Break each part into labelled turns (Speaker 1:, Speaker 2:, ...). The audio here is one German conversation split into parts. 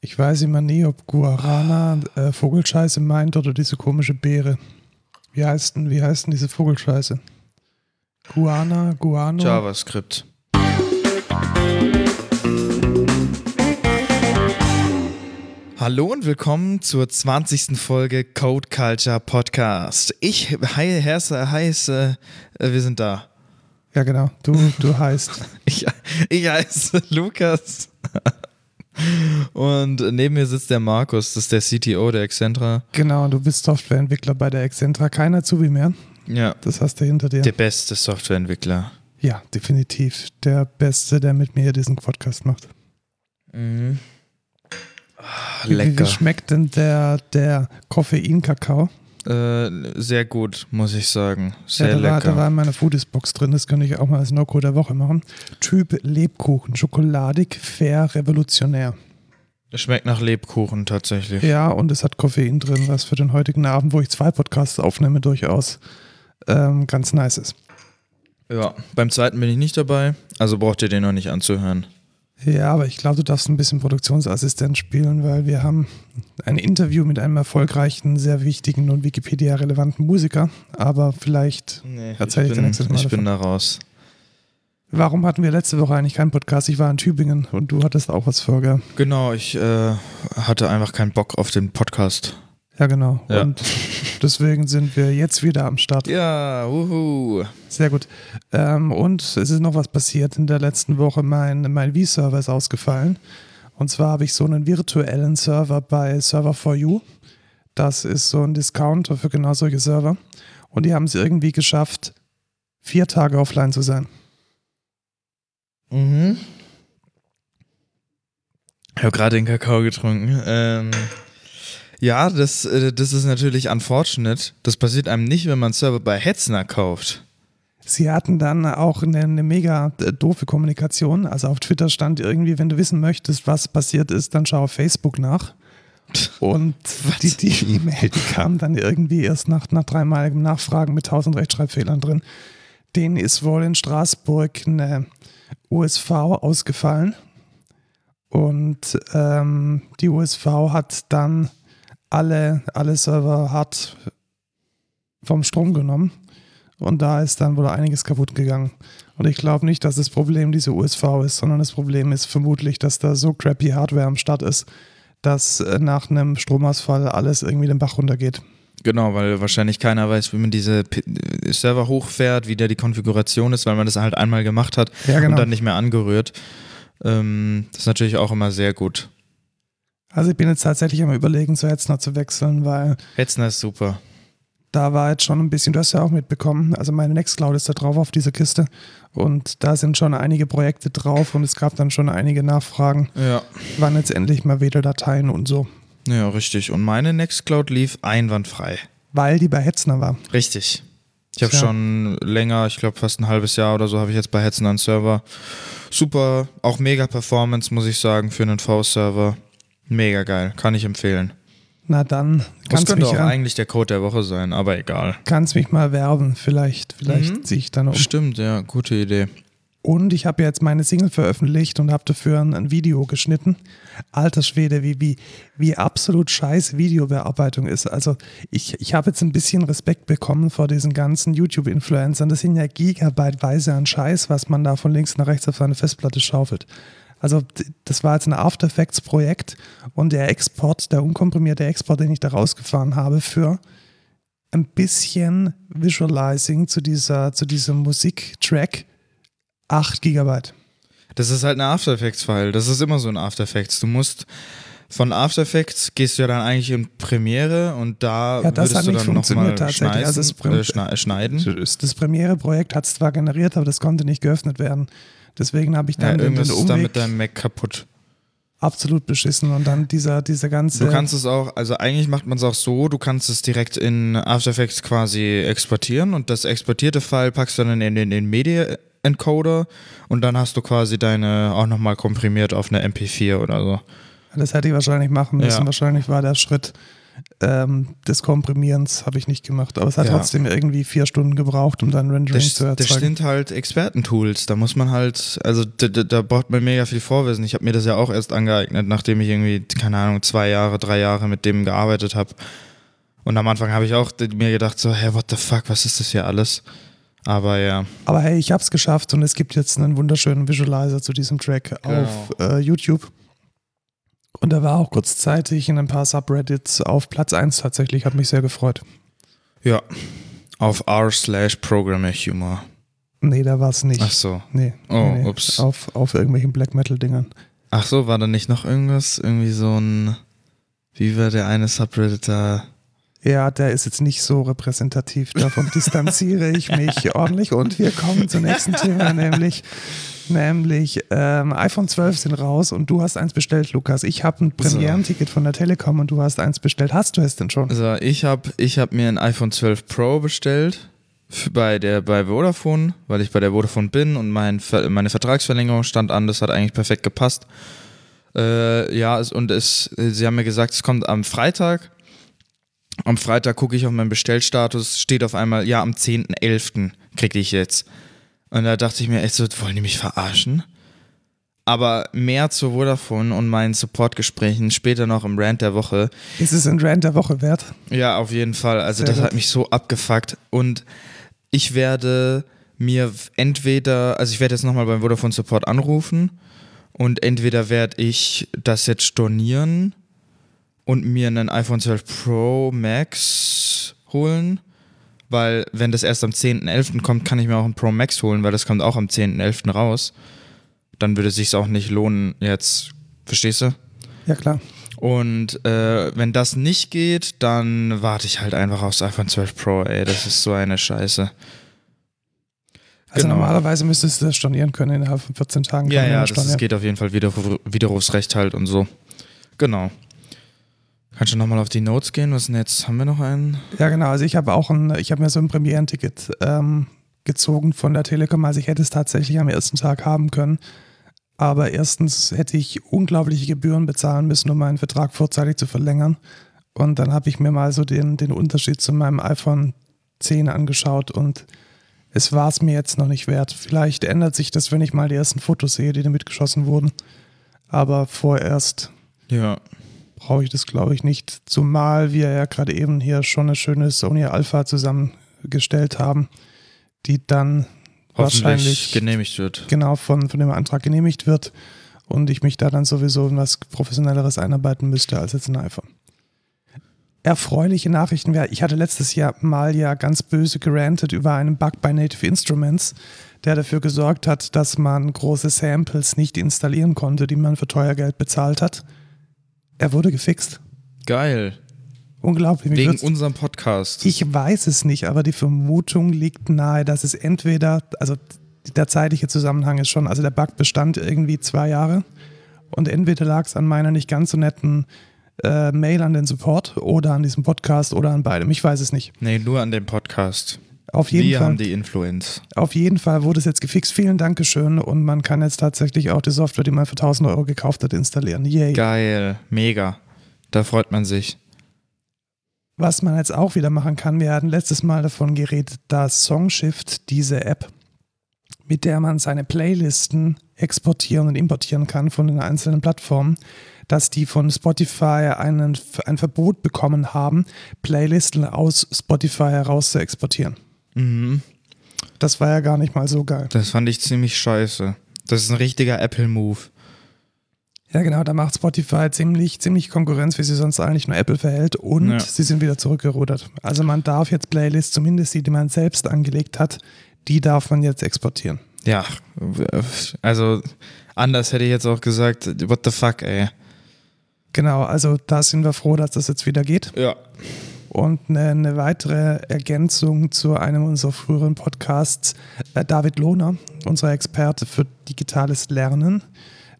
Speaker 1: Ich weiß immer nie, ob Guarana äh, Vogelscheiße meint oder diese komische Beere. Wie heißt denn, wie heißt denn diese Vogelscheiße? Guana, Guano?
Speaker 2: JavaScript. Hallo und willkommen zur 20. Folge Code Culture Podcast. Ich hei- heiße, heiße, äh, wir sind da.
Speaker 1: Ja, genau. Du, du heißt.
Speaker 2: Ich, ich heiße Lukas. Und neben mir sitzt der Markus, das ist der CTO der Excentra.
Speaker 1: Genau, du bist Softwareentwickler bei der Excentra. Keiner Azubi mehr.
Speaker 2: Ja.
Speaker 1: Das hast du hinter dir.
Speaker 2: Der beste Softwareentwickler.
Speaker 1: Ja, definitiv. Der Beste, der mit mir diesen Podcast macht.
Speaker 2: Mhm. Ah,
Speaker 1: Wie, wie
Speaker 2: lecker.
Speaker 1: schmeckt denn der, der Koffein-Kakao?
Speaker 2: Äh, sehr gut, muss ich sagen. Sehr
Speaker 1: ja, da war,
Speaker 2: lecker.
Speaker 1: da war in meiner Foodies-Box drin, das könnte ich auch mal als No-Code der Woche machen. Typ Lebkuchen, schokoladig, fair, revolutionär.
Speaker 2: Schmeckt nach Lebkuchen tatsächlich.
Speaker 1: Ja, und es hat Koffein drin, was für den heutigen Abend, wo ich zwei Podcasts aufnehme, durchaus ähm, ganz nice ist.
Speaker 2: Ja, beim zweiten bin ich nicht dabei, also braucht ihr den noch nicht anzuhören.
Speaker 1: Ja, aber ich glaube, du darfst ein bisschen Produktionsassistent spielen, weil wir haben ein Interview mit einem erfolgreichen, sehr wichtigen und Wikipedia-relevanten Musiker. Aber vielleicht
Speaker 2: Nee,
Speaker 1: Erzähl ich
Speaker 2: ich
Speaker 1: dir
Speaker 2: bin,
Speaker 1: nächstes Mal
Speaker 2: ich bin
Speaker 1: davon.
Speaker 2: da raus.
Speaker 1: Warum hatten wir letzte Woche eigentlich keinen Podcast? Ich war in Tübingen und du hattest auch was vor, gell?
Speaker 2: Genau, ich äh, hatte einfach keinen Bock auf den Podcast.
Speaker 1: Ja, genau.
Speaker 2: Ja.
Speaker 1: Und deswegen sind wir jetzt wieder am Start.
Speaker 2: Ja, wuhu.
Speaker 1: Sehr gut. Ähm, und es ist noch was passiert in der letzten Woche. Mein, mein V-Server ist ausgefallen. Und zwar habe ich so einen virtuellen Server bei Server4U. Das ist so ein Discounter für genau solche Server. Und die haben es irgendwie geschafft, vier Tage offline zu sein.
Speaker 2: Mhm. Ich habe gerade den Kakao getrunken. Ähm, ja, das, äh, das ist natürlich unfortunate. Das passiert einem nicht, wenn man Server bei Hetzner kauft.
Speaker 1: Sie hatten dann auch eine, eine mega äh, doofe Kommunikation. Also auf Twitter stand irgendwie, wenn du wissen möchtest, was passiert ist, dann schau auf Facebook nach. Und die die E-Mail, die kam dann irgendwie erst nach, nach dreimaligem Nachfragen mit tausend Rechtschreibfehlern drin. Denen ist wohl in Straßburg eine USV ausgefallen. Und ähm, die USV hat dann alle, alle Server hart vom Strom genommen. Und da ist dann wohl einiges kaputt gegangen. Und ich glaube nicht, dass das Problem diese USV ist, sondern das Problem ist vermutlich, dass da so crappy Hardware am Start ist, dass äh, nach einem Stromausfall alles irgendwie den Bach runtergeht.
Speaker 2: Genau, weil wahrscheinlich keiner weiß, wie man diese P Server hochfährt, wie da die Konfiguration ist, weil man das halt einmal gemacht hat
Speaker 1: Ja, genau.
Speaker 2: und dann nicht mehr angerührt. Ähm, das ist natürlich auch immer sehr gut.
Speaker 1: Also ich bin jetzt tatsächlich am überlegen, zu Hetzner zu wechseln, weil
Speaker 2: Hetzner ist super.
Speaker 1: da war jetzt schon ein bisschen, du hast ja auch mitbekommen, also meine Nextcloud ist da drauf auf dieser Kiste und da sind schon einige Projekte drauf und es gab dann schon einige Nachfragen,
Speaker 2: Ja.
Speaker 1: wann jetzt endlich mal wieder Dateien und so,
Speaker 2: Ja, richtig. Und meine Nextcloud lief einwandfrei.
Speaker 1: weil die bei Hetzner war.
Speaker 2: Richtig. Ich habe
Speaker 1: Tja.
Speaker 2: schon länger, ich glaube fast ein halbes Jahr oder so, habe ich jetzt bei Hetzner einen Server. Super, auch mega Performance, muss ich sagen, für einen V-Server. Mega geil, kann ich empfehlen.
Speaker 1: Na dann
Speaker 2: Das
Speaker 1: kannst
Speaker 2: könnte
Speaker 1: mich,
Speaker 2: auch eigentlich der Code der Woche sein, aber egal.
Speaker 1: kannst mich mal werben, vielleicht, vielleicht
Speaker 2: Mhm.
Speaker 1: ziehe ich dann um.
Speaker 2: Stimmt, ja, gute Idee.
Speaker 1: Und ich habe jetzt meine Single veröffentlicht und habe dafür ein, ein Video geschnitten. Alter Schwede, wie, wie, wie absolut scheiß Videobearbeitung ist. Also ich, ich habe jetzt ein bisschen Respekt bekommen vor diesen ganzen YouTube-Influencern. Das sind ja gigabyteweise an Scheiß, was man da von links nach rechts auf seine Festplatte schaufelt. Also das war jetzt ein After Effects Projekt und der Export, der unkomprimierte Export, den ich da rausgefahren habe für ein bisschen Visualizing zu dieser, zu diesem Musiktrack, 8 Gigabyte.
Speaker 2: Das ist halt ein After Effects-File. Das ist immer so ein After Effects. Du musst von After Effects gehst du ja dann eigentlich in Premiere und da
Speaker 1: Ja, das
Speaker 2: würdest
Speaker 1: hat
Speaker 2: du
Speaker 1: nicht
Speaker 2: dann nochmal
Speaker 1: funktioniert tatsächlich.
Speaker 2: schneiden,
Speaker 1: Also
Speaker 2: äh, schneiden.
Speaker 1: Das Premiere-Projekt hat es zwar generiert, aber das konnte nicht geöffnet werden. Deswegen habe ich
Speaker 2: Ja,
Speaker 1: dann den,
Speaker 2: irgendwas
Speaker 1: den
Speaker 2: ist da
Speaker 1: Umweg
Speaker 2: mit deinem Mac kaputt.
Speaker 1: absolut beschissen und dann dieser, dieser ganze.
Speaker 2: Du kannst es auch, also eigentlich macht man es auch so, du kannst es direkt in After Effects quasi exportieren und das exportierte File packst du dann in den, den Media Encoder und dann hast du quasi deine auch nochmal komprimiert auf eine MP4 oder so.
Speaker 1: Das hätte ich wahrscheinlich machen müssen.
Speaker 2: Ja.
Speaker 1: Wahrscheinlich war der Schritt ähm, des Komprimierens habe ich nicht gemacht. Aber es hat
Speaker 2: Ja.
Speaker 1: trotzdem irgendwie vier Stunden gebraucht, um dann Rendering
Speaker 2: Das,
Speaker 1: zu
Speaker 2: das
Speaker 1: erzeugen.
Speaker 2: sind halt Expertentools. Da muss man halt, also da, da, da braucht man mega viel Vorwissen. Ich habe mir das ja auch erst angeeignet, nachdem ich irgendwie, keine Ahnung, zwei Jahre, drei Jahre mit dem gearbeitet habe. Und am Anfang habe ich auch mir gedacht, so, hä, what the fuck, was ist das hier alles? Aber ja,
Speaker 1: Aber hey, ich habe es geschafft und es gibt jetzt einen wunderschönen Visualizer zu diesem Track
Speaker 2: Genau.
Speaker 1: auf äh, YouTube. Und er war auch kurzzeitig in ein paar Subreddits auf Platz 1 tatsächlich, hat mich sehr gefreut.
Speaker 2: ja, auf r slash Programmer Humor.
Speaker 1: Nee, da war es nicht.
Speaker 2: Ach so.
Speaker 1: Nee,
Speaker 2: Oh,
Speaker 1: nee, nee.
Speaker 2: ups.
Speaker 1: Auf, auf irgendwelchen Black Metal-Dingern.
Speaker 2: Ach so, war da nicht noch irgendwas? Irgendwie so ein, wie war der eine Subreddit da?
Speaker 1: Ja, der ist jetzt nicht so repräsentativ. Davon distanziere ich mich ordentlich. Und wir kommen zum nächsten Thema, nämlich, nämlich ähm, iPhone 12 sind raus und du hast eins bestellt, Lukas. Ich habe ein. Premierenticket von der Telekom und du hast eins bestellt. Hast du es denn schon?
Speaker 2: Also ich habe ich hab mir ein iPhone 12 Pro bestellt bei der bei Vodafone, weil ich bei der Vodafone bin und mein, meine Vertragsverlängerung stand an. Das hat eigentlich perfekt gepasst. Äh, ja, und es, sie haben mir gesagt, es kommt am Freitag. Am Freitag gucke ich auf meinen Bestellstatus, steht auf einmal, ja, am 10.11. kriege ich jetzt. Und da dachte ich mir echt so, wollen die mich verarschen? Aber mehr zu Vodafone und meinen Supportgesprächen später noch im Rant der Woche.
Speaker 1: Ist es ein Rant der Woche wert?
Speaker 2: Ja, auf jeden Fall. Also
Speaker 1: Sehr
Speaker 2: das
Speaker 1: gut.
Speaker 2: hat mich so abgefuckt. Und ich werde mir entweder, also ich werde jetzt nochmal beim Vodafone Support anrufen und entweder werde ich das jetzt stornieren und mir einen iPhone 12 Pro Max holen, weil wenn das erst am 10.11. kommt, kann ich mir auch ein Pro Max holen, weil das kommt auch am 10.11. raus. Dann würde es sich auch nicht lohnen jetzt, verstehst du?
Speaker 1: Ja, klar.
Speaker 2: Und äh, wenn das nicht geht, dann warte ich halt einfach aufs iPhone 12 Pro, ey. Das ist so eine Scheiße.
Speaker 1: Also
Speaker 2: Genau.
Speaker 1: normalerweise müsstest du das stornieren können innerhalb von 14 Tagen.
Speaker 2: Ja, ja, das, das geht auf jeden Fall wieder Widerrufsrecht halt und so. Genau. Kannst du nochmal auf die Notes gehen? Was denn jetzt? Haben wir noch einen?
Speaker 1: Ja, genau. Also ich habe auch ein, ich habe mir so ein Premierenticket ähm, gezogen von der Telekom. Also ich hätte es tatsächlich am ersten Tag haben können. Aber erstens hätte ich unglaubliche Gebühren bezahlen müssen, um meinen Vertrag vorzeitig zu verlängern. Und dann habe ich mir mal so den, den Unterschied zu meinem iPhone 10 angeschaut und es war es mir jetzt noch nicht wert. Vielleicht ändert sich das, wenn ich mal die ersten Fotos sehe, die damit geschossen wurden. Aber vorerst
Speaker 2: Ja.
Speaker 1: Brauche ich das, glaube ich, nicht. Zumal wir ja gerade eben hier schon eine schöne Sony Alpha zusammengestellt haben, die dann wahrscheinlich
Speaker 2: genehmigt wird.
Speaker 1: genau von, von dem Antrag genehmigt wird und ich mich da dann sowieso in was Professionelleres einarbeiten müsste als jetzt ein iPhone. Erfreuliche Nachrichten wäre, ich hatte letztes Jahr mal ja ganz böse gerantet über einen Bug bei Native Instruments, der dafür gesorgt hat, dass man große Samples nicht installieren konnte, die man für teuer Geld bezahlt hat. Er wurde gefixt.
Speaker 2: Geil.
Speaker 1: Unglaublich.
Speaker 2: Wegen unserem Podcast.
Speaker 1: ich weiß es nicht, aber die Vermutung liegt nahe, dass es entweder, also der zeitliche Zusammenhang ist schon, also der Bug bestand irgendwie zwei Jahre und entweder lag es an meiner nicht ganz so netten äh, Mail an den Support oder an diesem Podcast oder an beidem. Ich weiß es nicht.
Speaker 2: nee, nur an dem Podcast.
Speaker 1: Auf jeden,
Speaker 2: Wir
Speaker 1: Fall,
Speaker 2: haben die Influence.
Speaker 1: auf jeden Fall wurde es jetzt gefixt. Vielen Dankeschön und man kann jetzt tatsächlich auch die Software, die man für 1000 Euro gekauft hat, installieren. Yay.
Speaker 2: Geil. Mega. Da freut man sich.
Speaker 1: Was man jetzt auch wieder machen kann, wir hatten letztes Mal davon geredet, dass Songshift, diese App, mit der man seine Playlisten exportieren und importieren kann von den einzelnen Plattformen, dass die von Spotify einen, ein Verbot bekommen haben, Playlisten aus Spotify heraus zu exportieren.
Speaker 2: Mhm.
Speaker 1: Das war ja gar nicht mal so geil.
Speaker 2: Das fand ich ziemlich scheiße. Das ist ein richtiger Apple-Move.
Speaker 1: Ja, genau, da macht Spotify ziemlich, ziemlich Konkurrenz, wie sie sonst eigentlich nur Apple verhält. Und
Speaker 2: Ja.
Speaker 1: sie sind wieder zurückgerudert. Also man darf jetzt Playlists, zumindest die, die man selbst angelegt hat, die darf man jetzt exportieren.
Speaker 2: Ja, also anders hätte ich jetzt auch gesagt, what the fuck, ey.
Speaker 1: Genau, also da sind wir froh, dass das jetzt wieder geht.
Speaker 2: Ja.
Speaker 1: Und eine, eine weitere Ergänzung zu einem unserer früheren Podcasts, äh, David Lohner, unser Experte für digitales Lernen,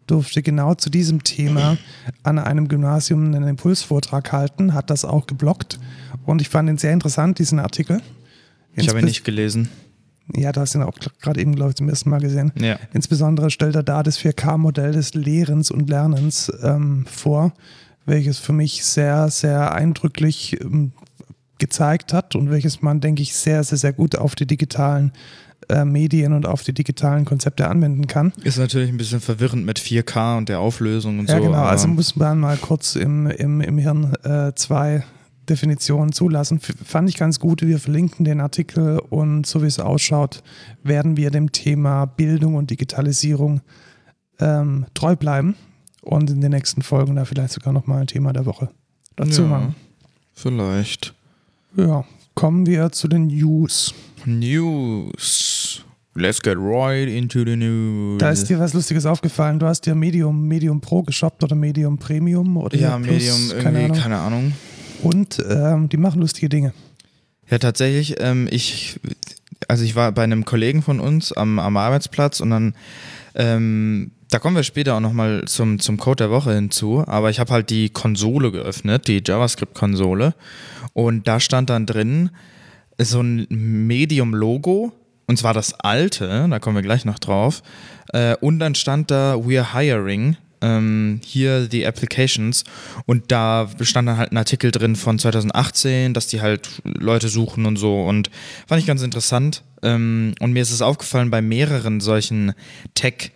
Speaker 1: durfte genau zu diesem Thema an einem Gymnasium einen Impulsvortrag halten, hat das auch geblockt und ich fand ihn sehr interessant, diesen Artikel.
Speaker 2: Ich habe ihn nicht gelesen.
Speaker 1: Ja, du hast ihn auch gerade eben, glaube ich, zum ersten Mal gesehen.
Speaker 2: Ja.
Speaker 1: Insbesondere stellt er da das 4K-Modell des Lehrens und Lernens ähm, vor, welches für mich sehr, sehr eindrücklich ähm, gezeigt hat und welches man, denke ich, sehr, sehr, sehr gut auf die digitalen äh, Medien und auf die digitalen Konzepte anwenden kann.
Speaker 2: Ist natürlich ein bisschen verwirrend mit 4K und der Auflösung und
Speaker 1: ja,
Speaker 2: so.
Speaker 1: genau.
Speaker 2: aber-
Speaker 1: Also muss man mal kurz im, im, im Hirn äh, zwei Definitionen zulassen. F fand ich ganz gut. Wir verlinken den Artikel und so wie es ausschaut, werden wir dem Thema Bildung und Digitalisierung ähm, treu bleiben und in den nächsten Folgen da vielleicht sogar nochmal ein Thema der Woche dazu
Speaker 2: ja,
Speaker 1: machen.
Speaker 2: Vielleicht.
Speaker 1: Ja, kommen wir zu den News.
Speaker 2: News. Let's get right into the news.
Speaker 1: Da ist dir was Lustiges aufgefallen. Du hast dir Medium, Medium Pro geshoppt oder Medium Premium oder
Speaker 2: ja,
Speaker 1: Plus,
Speaker 2: Medium
Speaker 1: keine
Speaker 2: irgendwie,
Speaker 1: Ahnung.
Speaker 2: keine Ahnung.
Speaker 1: Und ähm, die machen lustige Dinge.
Speaker 2: Ja, tatsächlich, ähm, ich, also ich war bei einem Kollegen von uns am, am Arbeitsplatz und dann, ähm, da kommen wir später auch nochmal zum, zum Code der Woche hinzu, aber ich habe halt die Konsole geöffnet, die JavaScript-Konsole. Und da stand dann drin so ein Medium-Logo. Und zwar das alte, da kommen wir gleich noch drauf. Äh, und dann stand da We're hiring ähm, hier die Applications. Und da stand dann halt ein Artikel drin von 2018, dass die halt Leute suchen und so. Und fand ich ganz interessant. Ähm, und mir ist es aufgefallen bei mehreren solchen Tech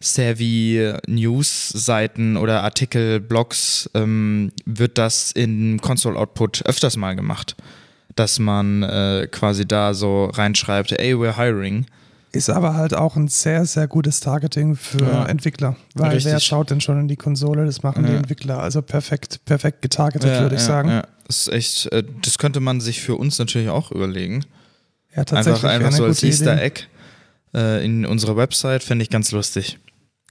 Speaker 2: Savvy News-Seiten oder Artikel, Blogs ähm, wird das in Console Output öfters mal gemacht, dass man äh, quasi da so reinschreibt, ey, we're hiring.
Speaker 1: Ist aber halt auch ein sehr, sehr gutes Targeting für
Speaker 2: Ja.
Speaker 1: Entwickler. Weil wer
Speaker 2: Richtig.
Speaker 1: schaut denn schon in die Konsole? Das machen die
Speaker 2: Ja.
Speaker 1: Entwickler. Also perfekt, perfekt getargetet,
Speaker 2: Ja,
Speaker 1: würde ich
Speaker 2: ja,
Speaker 1: sagen. Ja,
Speaker 2: Ja. Das ist echt, äh, das könnte man sich für uns natürlich auch überlegen.
Speaker 1: tatsächlich.
Speaker 2: Einfach, einfach so als Easter. Egg äh, in unserer Website, fände ich ganz lustig.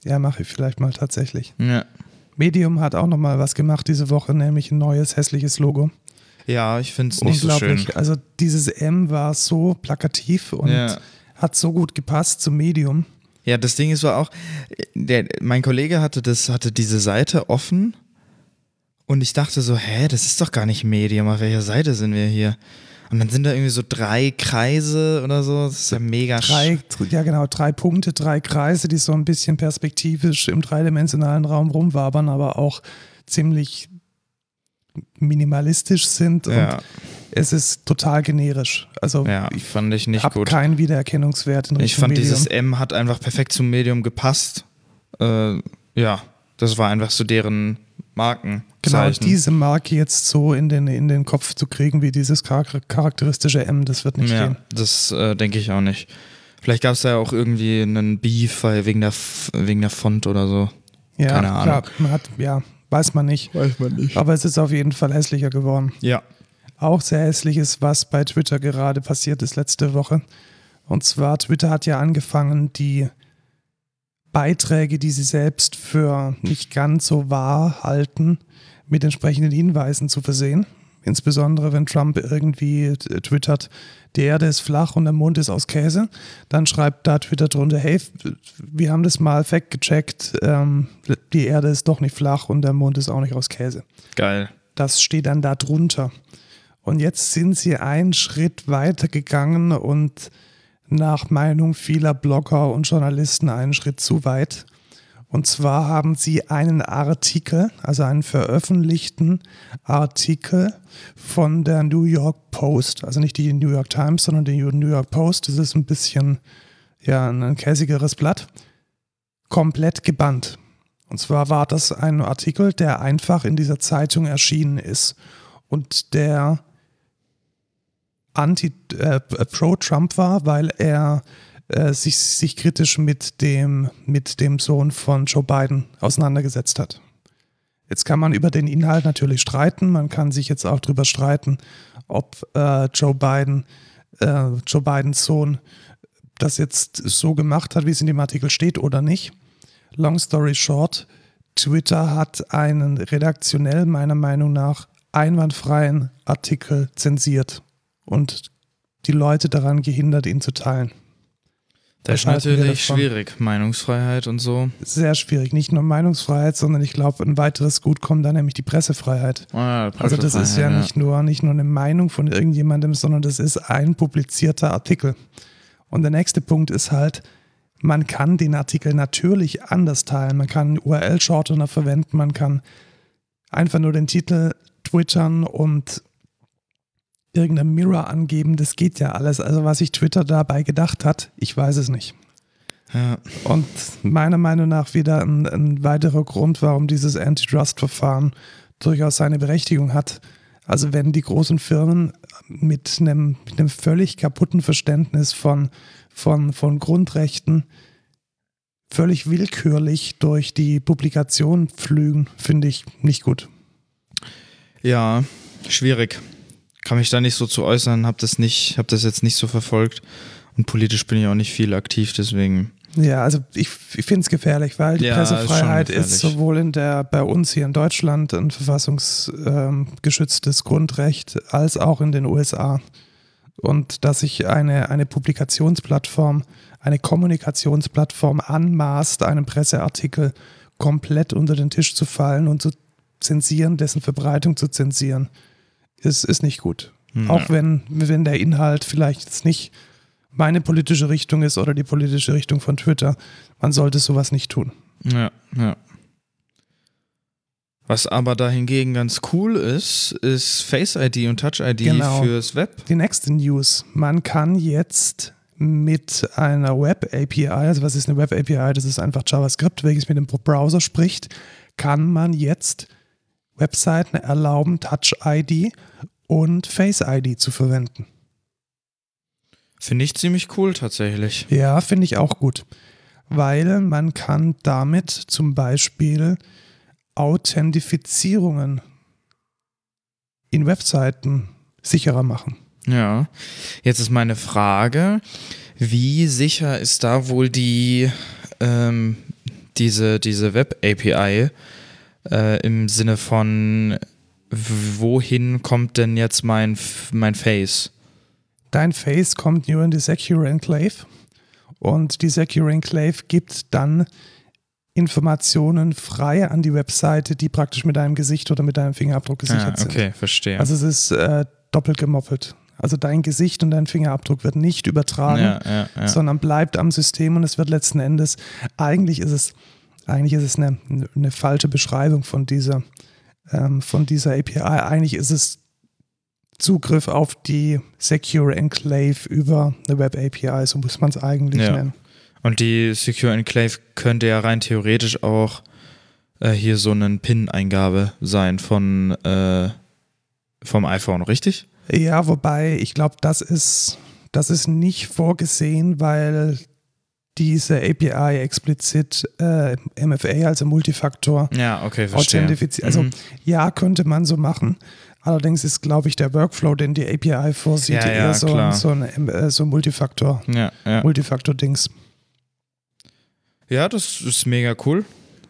Speaker 1: Ja, mache ich vielleicht mal tatsächlich.
Speaker 2: Ja.
Speaker 1: Medium hat auch nochmal was gemacht diese Woche, nämlich ein neues hässliches Logo.
Speaker 2: Ja, ich finde es nicht so schön.
Speaker 1: Unglaublich. Also dieses M war so plakativ und
Speaker 2: Ja.
Speaker 1: hat so gut gepasst zum Medium.
Speaker 2: Ja, das Ding ist war auch, der, mein Kollege hatte das, hatte diese Seite offen und ich dachte so, hä, das ist doch gar nicht Medium, auf welcher Seite sind wir hier? Und dann sind da irgendwie so drei Kreise oder so, das ist ja mega
Speaker 1: Drei, ja genau, drei Punkte, drei Kreise, die so ein bisschen perspektivisch im dreidimensionalen Raum rumwabern, aber auch ziemlich minimalistisch sind
Speaker 2: Ja,
Speaker 1: und es ist total generisch. Also
Speaker 2: ja,
Speaker 1: ich
Speaker 2: fand ich nicht
Speaker 1: habe
Speaker 2: gut.
Speaker 1: keinen Wiedererkennungswert in Richtung
Speaker 2: Ich fand
Speaker 1: Medium.
Speaker 2: dieses M hat einfach perfekt zum Medium gepasst. Äh, ja, das war einfach so deren
Speaker 1: Genau, diese Marke jetzt so in den, in den Kopf zu kriegen, wie dieses char- charakteristische M, das wird nicht
Speaker 2: ja,
Speaker 1: gehen.
Speaker 2: das äh, denke ich auch nicht. Vielleicht gab es da ja auch irgendwie einen Beef weil wegen der, wegen der Font oder so.
Speaker 1: Ja,
Speaker 2: Keine Ahnung.
Speaker 1: klar, man hat, ja, weiß man nicht.
Speaker 2: Weiß man nicht.
Speaker 1: Aber es ist auf jeden Fall hässlicher geworden.
Speaker 2: Ja.
Speaker 1: Auch sehr hässlich ist, was bei Twitter gerade passiert ist letzte Woche. Und zwar, Twitter hat ja angefangen, die Beiträge, die sie selbst für nicht ganz so wahr halten, mit entsprechenden Hinweisen zu versehen. Insbesondere wenn Trump irgendwie twittert, die Erde ist flach und der Mond ist aus Käse, dann schreibt da Twitter drunter, hey, wir haben das mal fact gecheckt, ähm, die Erde ist doch nicht flach und der Mond ist auch nicht aus Käse.
Speaker 2: Geil.
Speaker 1: Das steht dann da drunter. Und jetzt sind sie einen Schritt weiter gegangen und nach Meinung vieler Blogger und Journalisten einen Schritt zu weit. Und zwar haben sie einen Artikel, also einen veröffentlichten Artikel von der New York Post, also nicht die New York Times, sondern die New York Post, das ist ein bisschen ja, ein käsigeres Blatt, komplett gebannt. Und zwar war das ein Artikel, der einfach in dieser Zeitung erschienen ist und der anti äh, war, weil er äh, sich, sich kritisch mit dem, mit dem Sohn von Joe Biden auseinandergesetzt hat. Jetzt kann man über den Inhalt natürlich streiten. Man kann sich jetzt auch darüber streiten, ob äh, Joe Biden, äh, Joe Bidens Sohn das jetzt so gemacht hat, wie es in dem Artikel steht oder nicht. Long story short, Twitter hat einen redaktionell meiner Meinung nach einwandfreien Artikel zensiert und die Leute daran gehindert, ihn zu teilen.
Speaker 2: Das ist natürlich schwierig. Meinungsfreiheit und so.
Speaker 1: Sehr schwierig. Nicht nur Meinungsfreiheit, sondern ich glaube, ein weiteres Gut kommt da nämlich die Pressefreiheit.
Speaker 2: Ah,
Speaker 1: Also das ist ja
Speaker 2: Pressefreiheit,
Speaker 1: nicht nur, nicht nur eine Meinung von irgendjemandem, sondern das ist ein publizierter Artikel. Und der nächste Punkt ist halt, man kann den Artikel natürlich anders teilen. Man kann URL-Shortener verwenden, man kann einfach nur den Titel twittern und irgendein Mirror angeben, das geht ja alles. Also was sich Twitter dabei gedacht hat, ich weiß es nicht.
Speaker 2: Ja.
Speaker 1: Und meiner Meinung nach wieder ein, ein weiterer Grund, warum dieses Antitrust-Verfahren durchaus seine Berechtigung hat. Also wenn die großen Firmen mit einem, mit einem völlig kaputten Verständnis von, von, von Grundrechten völlig willkürlich durch die Publikation pflügen, finde ich nicht gut.
Speaker 2: Ja, schwierig. Kann mich da nicht so zu äußern, habe das nicht, habe das jetzt nicht so verfolgt und politisch bin ich auch nicht viel aktiv, deswegen.
Speaker 1: Ja, also ich, ich finde es gefährlich, weil die
Speaker 2: Ja,
Speaker 1: Pressefreiheit
Speaker 2: ist
Speaker 1: ist, sowohl in der bei uns hier in Deutschland ein verfassungsgeschütztes Grundrecht als auch in den USA. Und dass sich eine, eine Publikationsplattform, eine Kommunikationsplattform anmaßt, einen Presseartikel komplett unter den Tisch zu fallen und zu zensieren, dessen Verbreitung zu zensieren, ist, ist nicht gut.
Speaker 2: Ja.
Speaker 1: Auch wenn, wenn der Inhalt vielleicht jetzt nicht meine politische Richtung ist oder die politische Richtung von Twitter. Man sollte sowas nicht tun.
Speaker 2: Ja, ja. Was aber dahingegen ganz cool ist, ist Face ID und Touch ID
Speaker 1: Genau.
Speaker 2: fürs Web.
Speaker 1: Die nächste News. Man kann jetzt mit einer Web API, also was ist eine Web API? Das ist einfach JavaScript, welches mit dem Browser spricht, kann man jetzt Webseiten erlauben, Touch ID und Face ID zu verwenden.
Speaker 2: Finde ich ziemlich cool tatsächlich.
Speaker 1: Ja, finde ich auch gut, weil man kann damit zum Beispiel Authentifizierungen in Webseiten sicherer machen.
Speaker 2: Ja. Jetzt ist meine Frage, wie sicher ist da wohl die ähm, diese, diese Web-API äh, im Sinne von wohin kommt denn jetzt mein, mein Face?
Speaker 1: Dein Face kommt nur in die Secure Enclave und die Secure Enclave gibt dann Informationen frei an die Webseite, die praktisch mit deinem Gesicht oder mit deinem Fingerabdruck gesichert
Speaker 2: Ah, okay, verstehe.
Speaker 1: sind. Also es ist äh, doppelt gemoppelt. Also dein Gesicht und dein Fingerabdruck wird nicht übertragen,
Speaker 2: ja, ja, ja.
Speaker 1: sondern bleibt am System und es wird letzten Endes, eigentlich ist es, eigentlich ist es eine, eine falsche Beschreibung von dieser, ähm, von dieser API. Eigentlich ist es Zugriff auf die Secure Enclave über eine Web API, so muss man es eigentlich
Speaker 2: Ja.
Speaker 1: nennen.
Speaker 2: Und die Secure Enclave könnte ja rein theoretisch auch äh, hier so eine PIN-Eingabe sein von äh, vom iPhone, richtig?
Speaker 1: Ja, wobei ich glaube, das ist, das ist nicht vorgesehen, weil diese API explizit äh, MFA, also Multifaktor,
Speaker 2: Ja, okay, verstehe.
Speaker 1: authentifiziert. Also
Speaker 2: Mhm.
Speaker 1: ja, könnte man so machen. Allerdings ist, glaube ich, der Workflow, den die API vorsieht,
Speaker 2: Ja, ja,
Speaker 1: eher so,
Speaker 2: klar.
Speaker 1: so ein äh, so Multifaktor,
Speaker 2: ja, ja.
Speaker 1: Multifaktor-Dings.
Speaker 2: ja, das ist mega cool.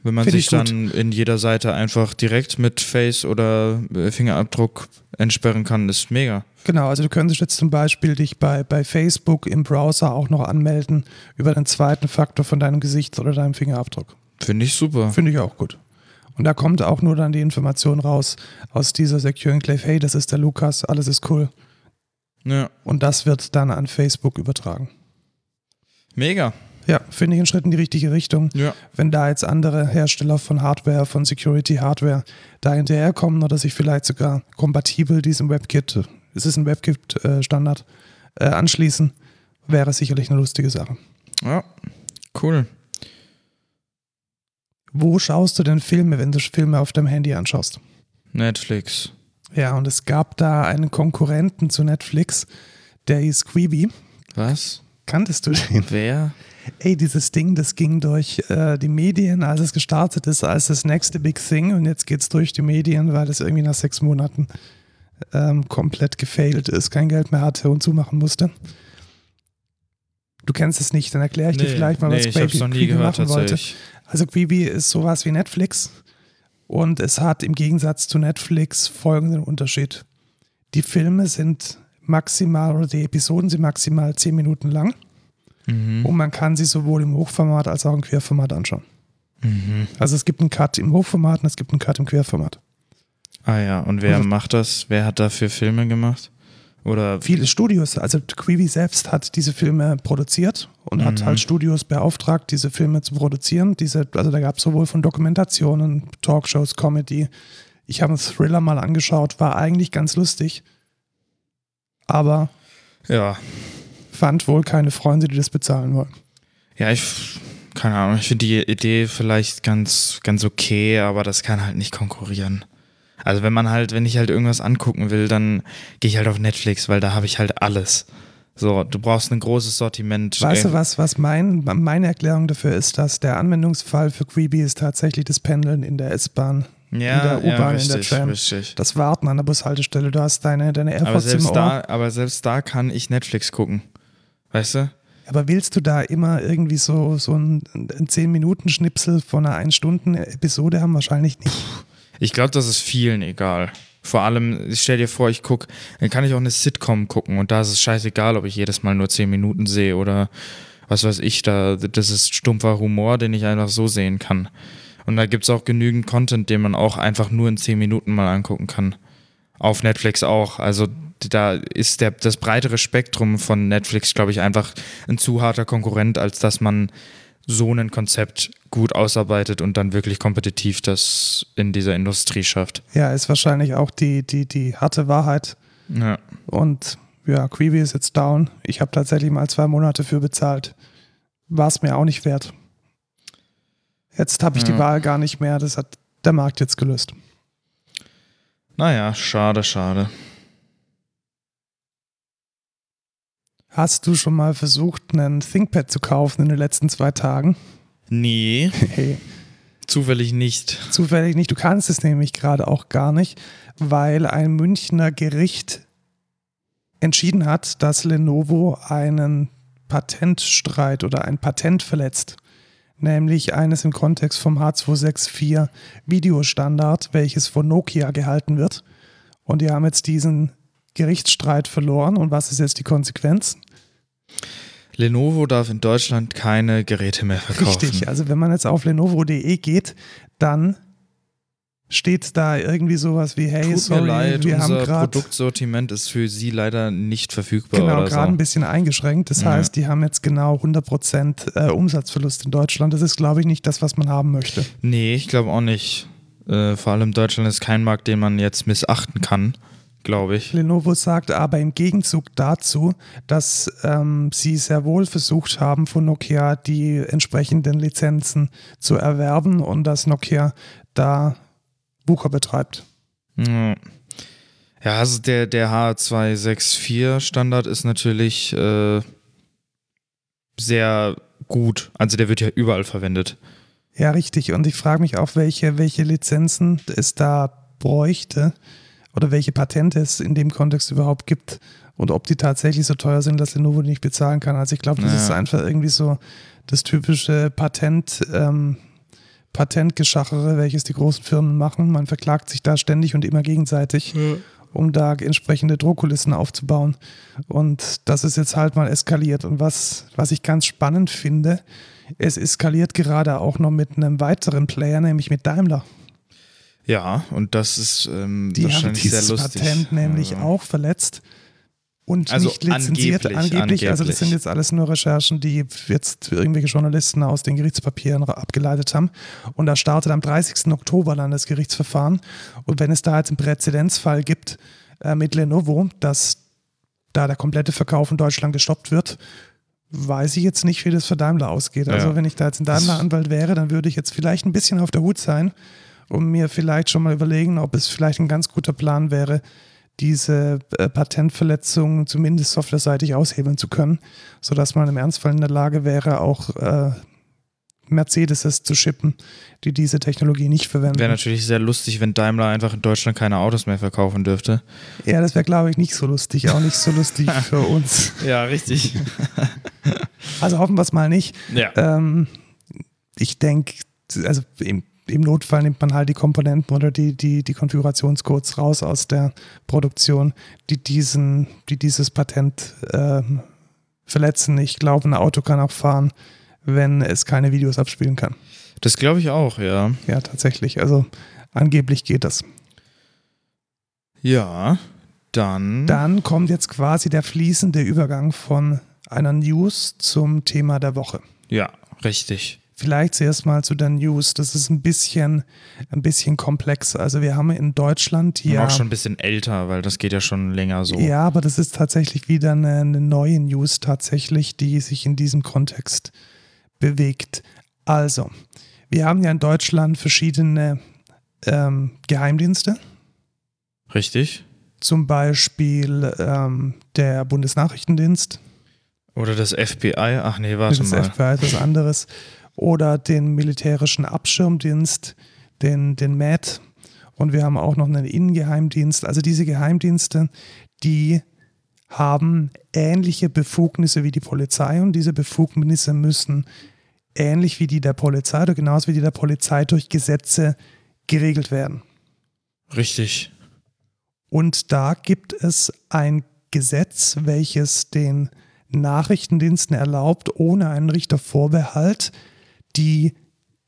Speaker 2: Wenn man
Speaker 1: Find
Speaker 2: sich dann in jeder Seite einfach direkt mit Face oder äh, Fingerabdruck entsperren kann, ist mega.
Speaker 1: Genau, also du könntest jetzt zum Beispiel dich bei, bei Facebook im Browser auch noch anmelden über den zweiten Faktor von deinem Gesicht oder deinem Fingerabdruck.
Speaker 2: Finde ich super.
Speaker 1: Finde ich auch gut. Und da kommt auch nur dann die Information raus aus dieser Secure Enclave, hey, das ist der Lukas, alles ist cool.
Speaker 2: Ja,
Speaker 1: Und das wird dann an Facebook übertragen.
Speaker 2: mega.
Speaker 1: Ja, finde ich einen Schritt in die richtige Richtung.
Speaker 2: Ja.
Speaker 1: Wenn da jetzt andere Hersteller von Hardware, von Security-Hardware da hinterherkommen oder sich vielleicht sogar kompatibel diesem WebKit, es ist ein WebKit-Standard, äh, anschließen, wäre sicherlich eine lustige Sache.
Speaker 2: Ja, cool.
Speaker 1: Wo schaust du denn Filme, wenn du Filme auf deinem Handy anschaust?
Speaker 2: Netflix.
Speaker 1: Ja, und es gab da einen Konkurrenten zu Netflix, der hieß Quibi.
Speaker 2: Was?
Speaker 1: Kanntest du den?
Speaker 2: Wer?
Speaker 1: Ey, dieses Ding, das ging durch äh, die Medien, als es gestartet ist, als das nächste Big Thing und jetzt geht's durch die Medien, weil es irgendwie nach sechs Monaten ähm, komplett gefailt ist, kein Geld mehr hatte und zumachen musste. Du kennst es nicht, dann erkläre ich dir vielleicht mal, was
Speaker 2: nee, ich hab's
Speaker 1: Quibi,
Speaker 2: noch nie gehört
Speaker 1: machen wollte. Also Quibi ist sowas wie Netflix und es hat im Gegensatz zu Netflix folgenden Unterschied. Die Filme sind maximal oder die Episoden sind maximal zehn Minuten lang
Speaker 2: Mhm.
Speaker 1: und man kann sie sowohl im Hochformat als auch im Querformat anschauen.
Speaker 2: Mhm.
Speaker 1: Also es gibt einen Cut im Hochformat und es gibt einen Cut im Querformat.
Speaker 2: Ah ja, und wer
Speaker 1: Also-
Speaker 2: macht das? Wer hat dafür Filme gemacht? Oder
Speaker 1: Viele Studios, also Quibi selbst hat diese Filme produziert und hat
Speaker 2: Mhm.
Speaker 1: halt Studios beauftragt, diese Filme zu produzieren. Diese, also da gab es sowohl von Dokumentationen, Talkshows, Comedy, Ich habe einen Thriller mal angeschaut, war eigentlich ganz lustig, aber
Speaker 2: Ja.
Speaker 1: Fand wohl keine Freunde, die das bezahlen wollen.
Speaker 2: Ja, ich, keine Ahnung, ich finde die Idee vielleicht ganz, ganz okay, aber das kann halt nicht konkurrieren. Also wenn man halt, wenn ich halt irgendwas angucken will, dann gehe ich halt auf Netflix, weil da habe ich halt alles. So, du brauchst ein großes Sortiment.
Speaker 1: Weißt du
Speaker 2: Ey,
Speaker 1: was, was mein, meine Erklärung dafür ist, dass der Anwendungsfall für Quibi ist tatsächlich das Pendeln in der S-Bahn,
Speaker 2: Ja,
Speaker 1: in der
Speaker 2: ja,
Speaker 1: U-Bahn, in der Tram.
Speaker 2: richtig.
Speaker 1: das Warten an der Bushaltestelle. Du hast deine, deine
Speaker 2: Aber
Speaker 1: AirPods im
Speaker 2: selbst,
Speaker 1: Ohr.
Speaker 2: da, aber selbst da kann ich Netflix gucken. Weißt du?
Speaker 1: Aber willst du da immer irgendwie so, so ein, ein 10-Minuten-Schnipsel von einer 1-Stunden-Episode haben? Wahrscheinlich nicht.
Speaker 2: Ich glaube, das ist vielen egal. Vor allem, ich stell dir vor, ich gucke, dann kann ich auch eine Sitcom gucken und da ist es scheißegal, ob ich jedes Mal nur 10 Minuten sehe oder was weiß ich, da, das ist stumpfer Humor, den ich einfach so sehen kann. Und da gibt es auch genügend Content, den man auch einfach nur in 10 Minuten mal angucken kann. Auf Netflix auch. Also da ist der, das breitere Spektrum von Netflix, glaube ich, einfach ein zu harter Konkurrent, als dass man so ein Konzept gut ausarbeitet und dann wirklich kompetitiv das in dieser Industrie schafft.
Speaker 1: Ja, ist wahrscheinlich auch die, die, die harte Wahrheit.
Speaker 2: Ja.
Speaker 1: Und ja, Quibi ist jetzt down. Ich habe tatsächlich mal zwei Monate für bezahlt. War es mir auch nicht wert. Jetzt habe ich die
Speaker 2: Ja.
Speaker 1: Wahl gar nicht mehr. Das hat der Markt jetzt gelöst.
Speaker 2: Naja, schade, schade.
Speaker 1: Hast du schon mal versucht, einen ThinkPad zu kaufen in den letzten zwei Tagen?
Speaker 2: Nee,
Speaker 1: Hey,
Speaker 2: zufällig nicht.
Speaker 1: zufällig nicht. Du kannst es nämlich gerade auch gar nicht, weil ein Münchner Gericht entschieden hat, dass Lenovo einen Patentstreit oder ein Patent verletzt. Nämlich eines im Kontext vom H264 Videostandard, welches von Nokia gehalten wird. Und die haben jetzt diesen Gerichtsstreit verloren. Und was ist jetzt die Konsequenz?
Speaker 2: Lenovo darf in Deutschland keine Geräte mehr verkaufen.
Speaker 1: Richtig, also wenn man jetzt auf lenovo.de geht, dann steht da irgendwie sowas wie, hey,
Speaker 2: Tut
Speaker 1: sorry,
Speaker 2: mir leid,
Speaker 1: wir haben
Speaker 2: unser
Speaker 1: gerade
Speaker 2: Produktsortiment ist für Sie leider nicht verfügbar
Speaker 1: genau, gerade ein
Speaker 2: so.
Speaker 1: bisschen eingeschränkt. Das
Speaker 2: Ja.
Speaker 1: heißt, die haben jetzt genau 100% äh, Umsatzverlust in Deutschland. Das ist, glaube ich, nicht das, was man haben möchte.
Speaker 2: Nee, ich glaube auch nicht. Äh, vor allem Deutschland ist kein Markt, den man jetzt missachten kann, glaube ich.
Speaker 1: Lenovo sagt aber im Gegenzug dazu, dass ähm, sie sehr wohl versucht haben, von Nokia die entsprechenden Lizenzen zu erwerben und dass Nokia da Wucher betreibt.
Speaker 2: Ja, Ja, also der, der H264-Standard ist natürlich äh, sehr gut. Also der wird ja überall verwendet.
Speaker 1: Ja, richtig. Und ich frage mich auch, welche, welche Lizenzen es da bräuchte oder welche Patente es in dem Kontext überhaupt gibt und ob die tatsächlich so teuer sind, dass Lenovo die nicht bezahlen kann. Also ich glaube, das
Speaker 2: Ja.
Speaker 1: ist einfach irgendwie so das typische Patent, ähm, Patentgeschachere, welches die großen Firmen machen. Man verklagt sich da ständig und immer gegenseitig, um da entsprechende Drohkulissen aufzubauen. Und das ist jetzt halt mal eskaliert. Und was, was ich ganz spannend finde, es eskaliert gerade auch noch mit einem weiteren Player, nämlich mit Daimler.
Speaker 2: Ja, und das ist ähm,
Speaker 1: Die haben
Speaker 2: wahrscheinlich sehr
Speaker 1: dieses
Speaker 2: lustig.
Speaker 1: Patent nämlich
Speaker 2: Ja.
Speaker 1: auch verletzt und
Speaker 2: Also
Speaker 1: nicht lizenziert.
Speaker 2: angeblich,
Speaker 1: Angeblich, also das
Speaker 2: angeblich.
Speaker 1: sind jetzt alles nur Recherchen, die jetzt irgendwelche Journalisten aus den Gerichtspapieren abgeleitet haben. Und da startet am 30. Oktober dann das Gerichtsverfahren. Und wenn es da jetzt einen Präzedenzfall gibt äh, mit Lenovo, dass da der komplette Verkauf in Deutschland gestoppt wird, weiß ich jetzt nicht, wie das für Daimler ausgeht. Also
Speaker 2: Ja.
Speaker 1: wenn ich da jetzt ein Daimler-Anwalt wäre, dann würde ich jetzt vielleicht ein bisschen auf der Hut sein und mir vielleicht schon mal überlegen, ob es vielleicht ein ganz guter Plan wäre, diese äh, Patentverletzung zumindest softwareseitig aushebeln zu können, sodass man im Ernstfall in der Lage wäre, auch äh, Mercedes zu shippen, die diese Technologie nicht verwenden.
Speaker 2: Wäre natürlich sehr lustig, wenn Daimler einfach in Deutschland keine Autos mehr verkaufen dürfte.
Speaker 1: ja, das wäre, glaube ich, nicht so lustig, auch nicht so lustig für uns.
Speaker 2: Ja, richtig.
Speaker 1: Also hoffen wir es mal nicht.
Speaker 2: ja.
Speaker 1: Ähm, ich denke, also im, im Notfall nimmt man halt die Komponenten oder die, die, die Konfigurationscodes raus aus der Produktion, die, diesen, die dieses Patent ähm, verletzen. Ich glaube, ein Auto kann auch fahren, wenn es keine Videos abspielen kann.
Speaker 2: Das glaube ich auch, ja.
Speaker 1: Ja, tatsächlich. Also angeblich geht das.
Speaker 2: Ja, dann.
Speaker 1: Dann kommt jetzt quasi der fließende Übergang von einer News zum Thema der Woche.
Speaker 2: Ja, richtig.
Speaker 1: Vielleicht zuerst mal zu der News. Das ist ein bisschen, ein bisschen komplex. Also wir haben in Deutschland
Speaker 2: Und
Speaker 1: ja.
Speaker 2: auch schon ein bisschen älter, weil das geht ja schon länger so.
Speaker 1: Ja, aber das ist tatsächlich wieder eine, eine neue News tatsächlich, die sich in diesem Kontext bewegt. Also, wir haben ja in Deutschland verschiedene ähm, Geheimdienste.
Speaker 2: Richtig?
Speaker 1: Zum Beispiel ähm, der Bundesnachrichtendienst,
Speaker 2: Oder das FBI? Ach nee, warte
Speaker 1: das
Speaker 2: mal.
Speaker 1: FBI ist was anderes, oder den militärischen Abschirmdienst, den, den MAD. Und wir haben auch noch einen Innengeheimdienst. Also diese Geheimdienste, die haben ähnliche Befugnisse wie die Polizei und diese Befugnisse müssen ähnlich wie die der Polizei oder genauso wie die der Polizei durch Gesetze geregelt werden.
Speaker 2: Richtig.
Speaker 1: Und da gibt es ein Gesetz, welches den Nachrichtendiensten erlaubt, ohne einen Richtervorbehalt die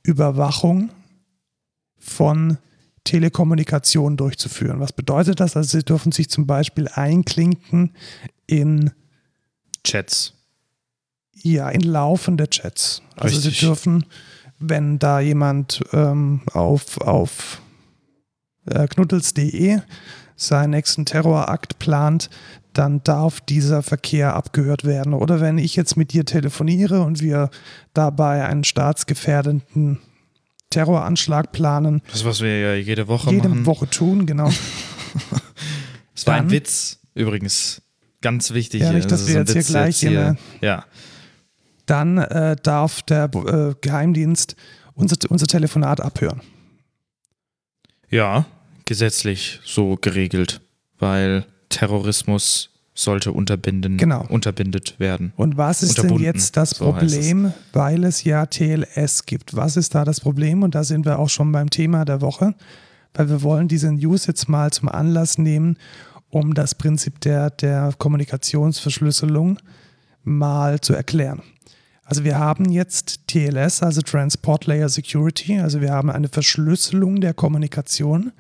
Speaker 1: Überwachung von Telekommunikation durchzuführen. Was bedeutet das? Also sie dürfen sich zum Beispiel einklinken in,
Speaker 2: Chats.
Speaker 1: ja, in laufende Chats. Also
Speaker 2: Richtig.
Speaker 1: sie dürfen, wenn da jemand ähm, auf, auf äh, knuddels.de seinen nächsten Terrorakt plant, dann darf dieser Verkehr abgehört werden. Oder wenn ich jetzt mit dir telefoniere und wir dabei einen staatsgefährdenden Terroranschlag planen,
Speaker 2: Das, was wir ja jede Woche
Speaker 1: jede
Speaker 2: machen.
Speaker 1: Woche tun, genau.
Speaker 2: Das war ein Witz, übrigens. Ganz wichtig.
Speaker 1: Ja,
Speaker 2: hier.
Speaker 1: nicht, dass
Speaker 2: Das
Speaker 1: wir jetzt hier
Speaker 2: Witz
Speaker 1: gleich in eine-
Speaker 2: Ja,
Speaker 1: Dann äh, darf der äh, Geheimdienst unser, unser Telefonat abhören.
Speaker 2: ja, gesetzlich so geregelt, weil Terrorismus sollte unterbinden,
Speaker 1: Genau.
Speaker 2: unterbindet werden.
Speaker 1: Und was ist denn jetzt das
Speaker 2: so heißt es.
Speaker 1: Problem, weil es ja TLS gibt? Was ist da das Problem? Und da sind wir auch schon beim Thema der Woche, weil wir wollen diese News jetzt mal zum Anlass nehmen, um das Prinzip der, der Kommunikationsverschlüsselung mal zu erklären. Also wir haben jetzt TLS, also Transport Layer Security, also wir haben eine Verschlüsselung der Kommunikation.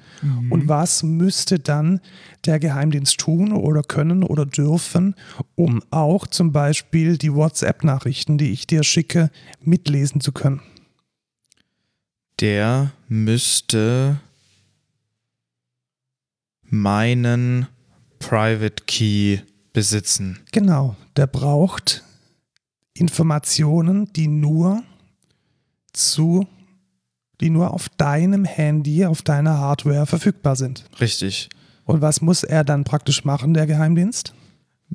Speaker 1: Und was müsste dann der Geheimdienst tun oder können oder dürfen, um auch zum Beispiel die WhatsApp-Nachrichten, die ich dir schicke, mitlesen zu können?
Speaker 2: Der müsste meinen Private Key besitzen.
Speaker 1: Genau, der braucht Informationen, die nur zu, die nur auf deinem Handy, auf deiner Hardware verfügbar sind.
Speaker 2: Richtig.
Speaker 1: Und was muss er dann praktisch machen, der Geheimdienst?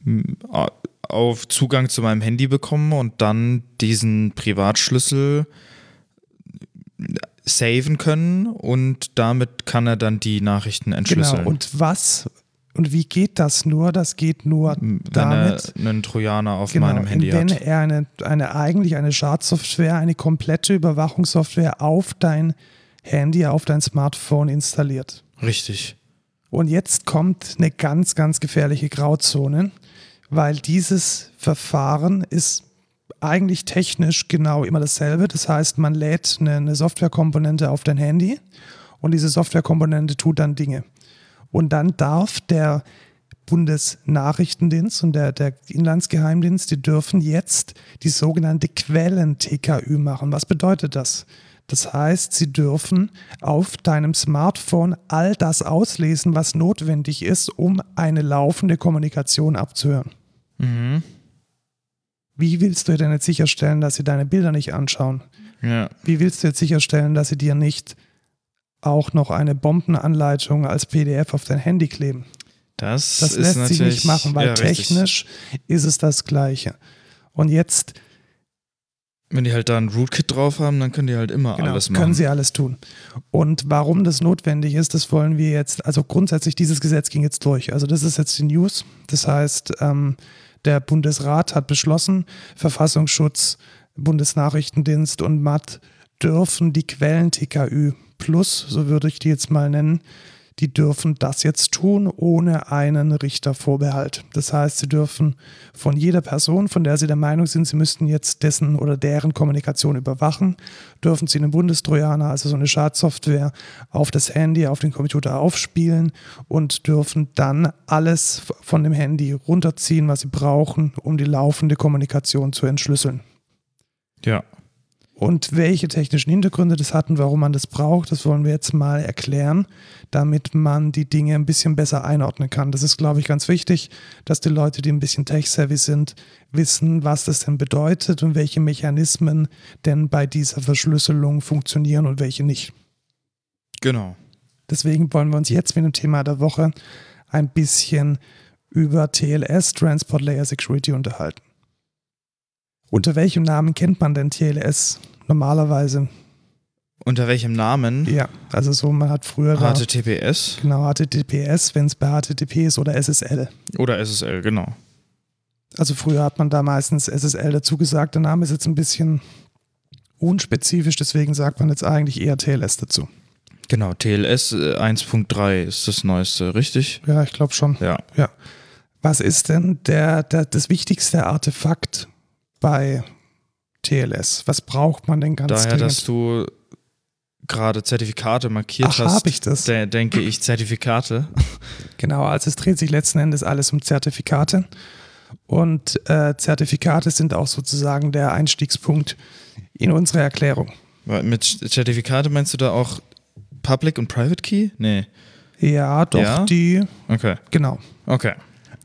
Speaker 2: M- a- Auf Zugang zu meinem Handy bekommen und dann diesen Privatschlüssel saven können und damit kann er dann die Nachrichten entschlüsseln.
Speaker 1: Genau. Und was und wie geht das nur? Das geht nur
Speaker 2: wenn
Speaker 1: damit,
Speaker 2: er einen Trojaner auf
Speaker 1: genau,
Speaker 2: meinem Handy
Speaker 1: wenn
Speaker 2: hat.
Speaker 1: er eine, eine eigentlich eine Schadsoftware, eine komplette Überwachungssoftware auf dein Handy, auf dein Smartphone installiert.
Speaker 2: Richtig.
Speaker 1: Und jetzt kommt eine ganz, ganz gefährliche Grauzone, weil dieses Verfahren ist eigentlich technisch genau immer dasselbe. Das heißt, man lädt eine, eine Softwarekomponente auf dein Handy und diese Softwarekomponente tut dann Dinge. Und dann darf der Bundesnachrichtendienst und der, der Inlandsgeheimdienst, die dürfen jetzt die sogenannte Quellen-TKÜ machen. Was bedeutet das? Das heißt, sie dürfen auf deinem Smartphone all das auslesen, was notwendig ist, um eine laufende Kommunikation abzuhören.
Speaker 2: Mhm.
Speaker 1: Wie willst du denn jetzt sicherstellen, dass sie deine Bilder nicht anschauen?
Speaker 2: Ja.
Speaker 1: Wie willst du jetzt sicherstellen, dass sie dir nicht auch noch eine Bombenanleitung als PDF auf dein Handy kleben?
Speaker 2: Das,
Speaker 1: Das lässt sich nicht machen, weil
Speaker 2: ja, richtig.
Speaker 1: technisch ist es das Gleiche. Und jetzt
Speaker 2: Wenn die halt da ein Rootkit drauf haben, dann können die halt immer
Speaker 1: genau,
Speaker 2: alles machen.
Speaker 1: können sie alles tun. Und warum das notwendig ist, das wollen wir jetzt, also grundsätzlich, dieses Gesetz ging jetzt durch. Also das ist jetzt die News. Das heißt, ähm, der Bundesrat hat beschlossen, Verfassungsschutz, Bundesnachrichtendienst und MAT dürfen die Quellen TKÜ Plus, so würde ich die jetzt mal nennen, die dürfen das jetzt tun ohne einen Richtervorbehalt. Das heißt, sie dürfen von jeder Person, von der sie der Meinung sind, sie müssten jetzt dessen oder deren Kommunikation überwachen, dürfen sie einen Bundestrojaner, also so eine Schadsoftware, auf das Handy, auf den Computer aufspielen und dürfen dann alles von dem Handy runterziehen, was sie brauchen, um die laufende Kommunikation zu entschlüsseln.
Speaker 2: Ja.
Speaker 1: Und welche technischen Hintergründe das hat und warum man das braucht, das wollen wir jetzt mal erklären, damit man die Dinge ein bisschen besser einordnen kann. Das ist, glaube ich, ganz wichtig, dass die Leute, die ein bisschen tech-savvy sind, wissen, was das denn bedeutet und welche Mechanismen denn bei dieser Verschlüsselung funktionieren und welche nicht.
Speaker 2: Genau.
Speaker 1: Deswegen wollen wir uns jetzt mit dem Thema der Woche ein bisschen über TLS, Transport Layer Security, unterhalten. Unter welchem Namen kennt man denn TLS normalerweise?
Speaker 2: Unter welchem Namen?
Speaker 1: Ja, also so, man hat früher da,
Speaker 2: HTTPS
Speaker 1: genau HTTPS, wenn es bei HTTP ist oder SSL.
Speaker 2: oder SSL, genau.
Speaker 1: Also früher hat man da meistens SSL dazu gesagt. Der Name ist jetzt ein bisschen unspezifisch, deswegen sagt man jetzt eigentlich eher TLS dazu.
Speaker 2: Genau, TLS äh, 1.3 ist das neueste, richtig?
Speaker 1: Ja, ich glaube schon.
Speaker 2: Ja.
Speaker 1: Was ist denn der, der, das wichtigste Artefakt bei TLS? Was braucht man denn ganz
Speaker 2: Daher, dass
Speaker 1: dringend?
Speaker 2: du gerade Zertifikate markiert
Speaker 1: Ach,
Speaker 2: hast,
Speaker 1: hab ich das?
Speaker 2: de- denke ich Zertifikate.
Speaker 1: Genau, also es dreht sich letzten Endes alles um Zertifikate. Und äh, Zertifikate sind auch sozusagen der Einstiegspunkt in unsere Erklärung.
Speaker 2: Mit Zertifikate meinst du da auch Public und Private Key? Nee.
Speaker 1: Ja, doch,
Speaker 2: Ja?
Speaker 1: die,
Speaker 2: Okay.
Speaker 1: genau.
Speaker 2: Okay.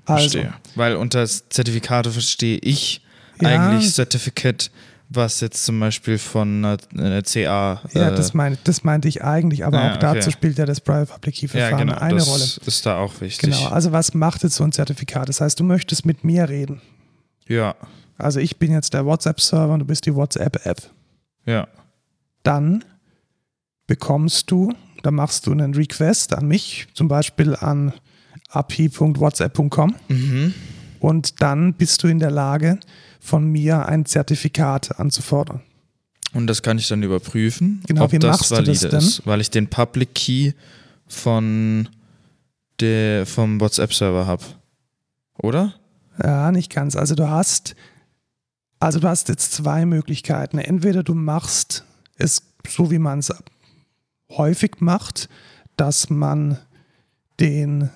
Speaker 1: Also,
Speaker 2: Verstehe. Weil unter Zertifikate verstehe ich
Speaker 1: Ja.
Speaker 2: eigentlich Certificate, was jetzt zum Beispiel von einer, einer CA.
Speaker 1: ja,
Speaker 2: äh,
Speaker 1: das, mein, das meinte ich eigentlich, aber
Speaker 2: Ja,
Speaker 1: auch dazu
Speaker 2: okay.
Speaker 1: spielt ja das Private Public Key
Speaker 2: ja,
Speaker 1: Verfahren
Speaker 2: genau,
Speaker 1: eine
Speaker 2: das
Speaker 1: Rolle.
Speaker 2: ist da auch wichtig.
Speaker 1: Genau, also was macht jetzt so ein Zertifikat? Das heißt, du möchtest mit mir reden.
Speaker 2: Ja,
Speaker 1: Also ich bin jetzt der WhatsApp-Server und du bist die WhatsApp-App.
Speaker 2: ja.
Speaker 1: Dann bekommst du, da machst du einen Request an mich, zum Beispiel an api.whatsapp.com
Speaker 2: Mhm.
Speaker 1: und dann bist du in der Lage, von mir ein Zertifikat anzufordern.
Speaker 2: Und das kann ich dann überprüfen,
Speaker 1: Genau,
Speaker 2: ob
Speaker 1: wie
Speaker 2: das
Speaker 1: machst du
Speaker 2: valide
Speaker 1: das denn?
Speaker 2: ist, weil ich den Public Key von der, vom WhatsApp-Server habe. Oder?
Speaker 1: Ja, nicht ganz. Also du hast, also du hast jetzt zwei Möglichkeiten. Entweder du machst es so, wie man es häufig macht, dass man den,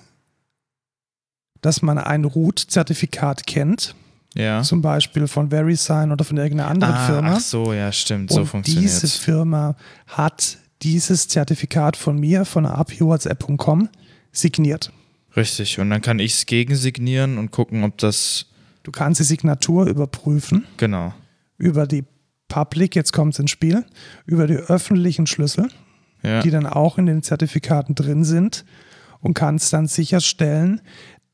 Speaker 1: dass man ein Root-Zertifikat kennt,
Speaker 2: Ja.
Speaker 1: zum Beispiel von VeriSign oder von irgendeiner anderen
Speaker 2: ah,
Speaker 1: Firma.
Speaker 2: Ach so, ja, stimmt. So
Speaker 1: und
Speaker 2: funktioniert
Speaker 1: diese Firma hat dieses Zertifikat von mir, von api.whatsapp.com, signiert.
Speaker 2: Richtig. Und dann kann ich es gegensignieren und gucken, ob das.
Speaker 1: Du kannst die Signatur überprüfen
Speaker 2: Genau.
Speaker 1: über die Public, jetzt kommt es ins Spiel, über die öffentlichen Schlüssel,
Speaker 2: Ja.
Speaker 1: die dann auch in den Zertifikaten drin sind und kannst dann sicherstellen,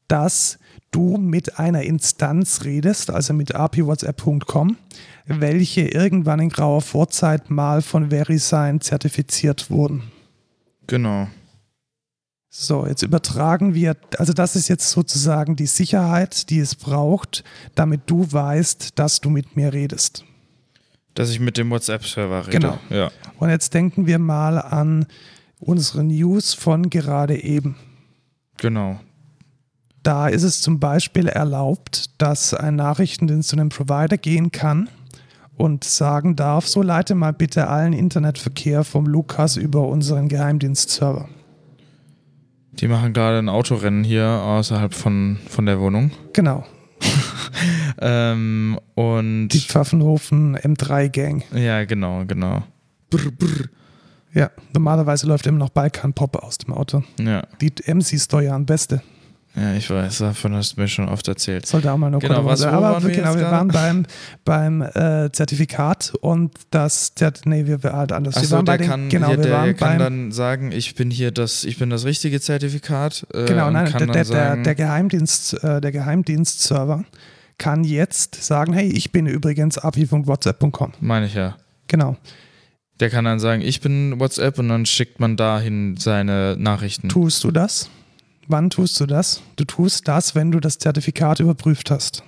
Speaker 1: dass du mit einer Instanz redest, also mit api.whatsapp.com, welche irgendwann in grauer Vorzeit mal von VeriSign zertifiziert wurden.
Speaker 2: Genau.
Speaker 1: So, jetzt übertragen wir, also das ist jetzt sozusagen die Sicherheit, die es braucht, damit du weißt, dass du mit mir redest.
Speaker 2: Dass ich mit dem WhatsApp-Server rede.
Speaker 1: Genau.
Speaker 2: Ja.
Speaker 1: Und jetzt denken wir mal an unsere News von gerade eben.
Speaker 2: Genau.
Speaker 1: Da ist es zum Beispiel erlaubt, dass ein Nachrichtendienst zu einem Provider gehen kann und sagen darf, so leite mal bitte allen Internetverkehr vom Lukas über unseren Geheimdienstserver.
Speaker 2: Die machen gerade ein Autorennen hier außerhalb von, von der Wohnung.
Speaker 1: Genau,
Speaker 2: Ähm, und
Speaker 1: die Pfaffenhofen M3-Gang.
Speaker 2: ja, genau, genau. Brr, brr.
Speaker 1: Ja, normalerweise läuft immer noch Balkan-Pop aus dem Auto.
Speaker 2: Ja,
Speaker 1: Die MC-Steuern, beste.
Speaker 2: Ja, ich weiß, davon hast du mir schon oft erzählt.
Speaker 1: Sollte auch mal noch
Speaker 2: Genau, was-
Speaker 1: Aber
Speaker 2: waren wir
Speaker 1: genau, wir waren beim, beim äh, Zertifikat und das, Zert- nee, wir waren halt anders. wir bei
Speaker 2: der
Speaker 1: den,
Speaker 2: kann,
Speaker 1: genau,
Speaker 2: hier,
Speaker 1: wir
Speaker 2: der
Speaker 1: waren
Speaker 2: kann dann sagen, ich bin hier das, ich bin das richtige Zertifikat. Äh,
Speaker 1: genau, nein,
Speaker 2: kann
Speaker 1: der,
Speaker 2: dann
Speaker 1: der, der,
Speaker 2: sagen,
Speaker 1: der Geheimdienst, äh, der Geheimdienstserver kann jetzt sagen, hey, ich bin übrigens api.whatsapp.com.
Speaker 2: meine ich ja.
Speaker 1: Genau.
Speaker 2: Der kann dann sagen, ich bin WhatsApp und dann schickt man dahin seine Nachrichten.
Speaker 1: Tust du das? Wann tust du das? Du tust das, wenn du das Zertifikat überprüft hast.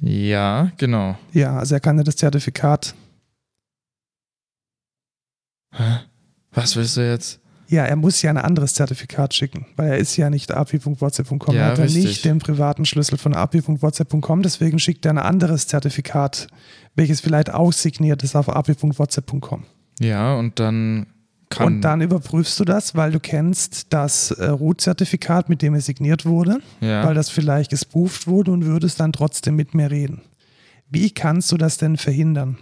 Speaker 2: Ja, genau.
Speaker 1: Ja, also er kann dir das Zertifikat
Speaker 2: Hä? Was willst du jetzt?
Speaker 1: Ja, er muss ja ein anderes Zertifikat schicken, weil er ist ja nicht api.whatsapp.com.
Speaker 2: Ja,
Speaker 1: er hat ja nicht den privaten Schlüssel von api.whatsapp.com, deswegen schickt er ein anderes Zertifikat, welches vielleicht auch signiert ist auf api.whatsapp.com.
Speaker 2: Ja, und dann kann.
Speaker 1: Und dann überprüfst du das, weil du kennst das äh, Root-Zertifikat, mit dem er signiert wurde,
Speaker 2: ja.
Speaker 1: weil das vielleicht gespooft wurde und würdest dann trotzdem mit mir reden. Wie kannst du das denn verhindern?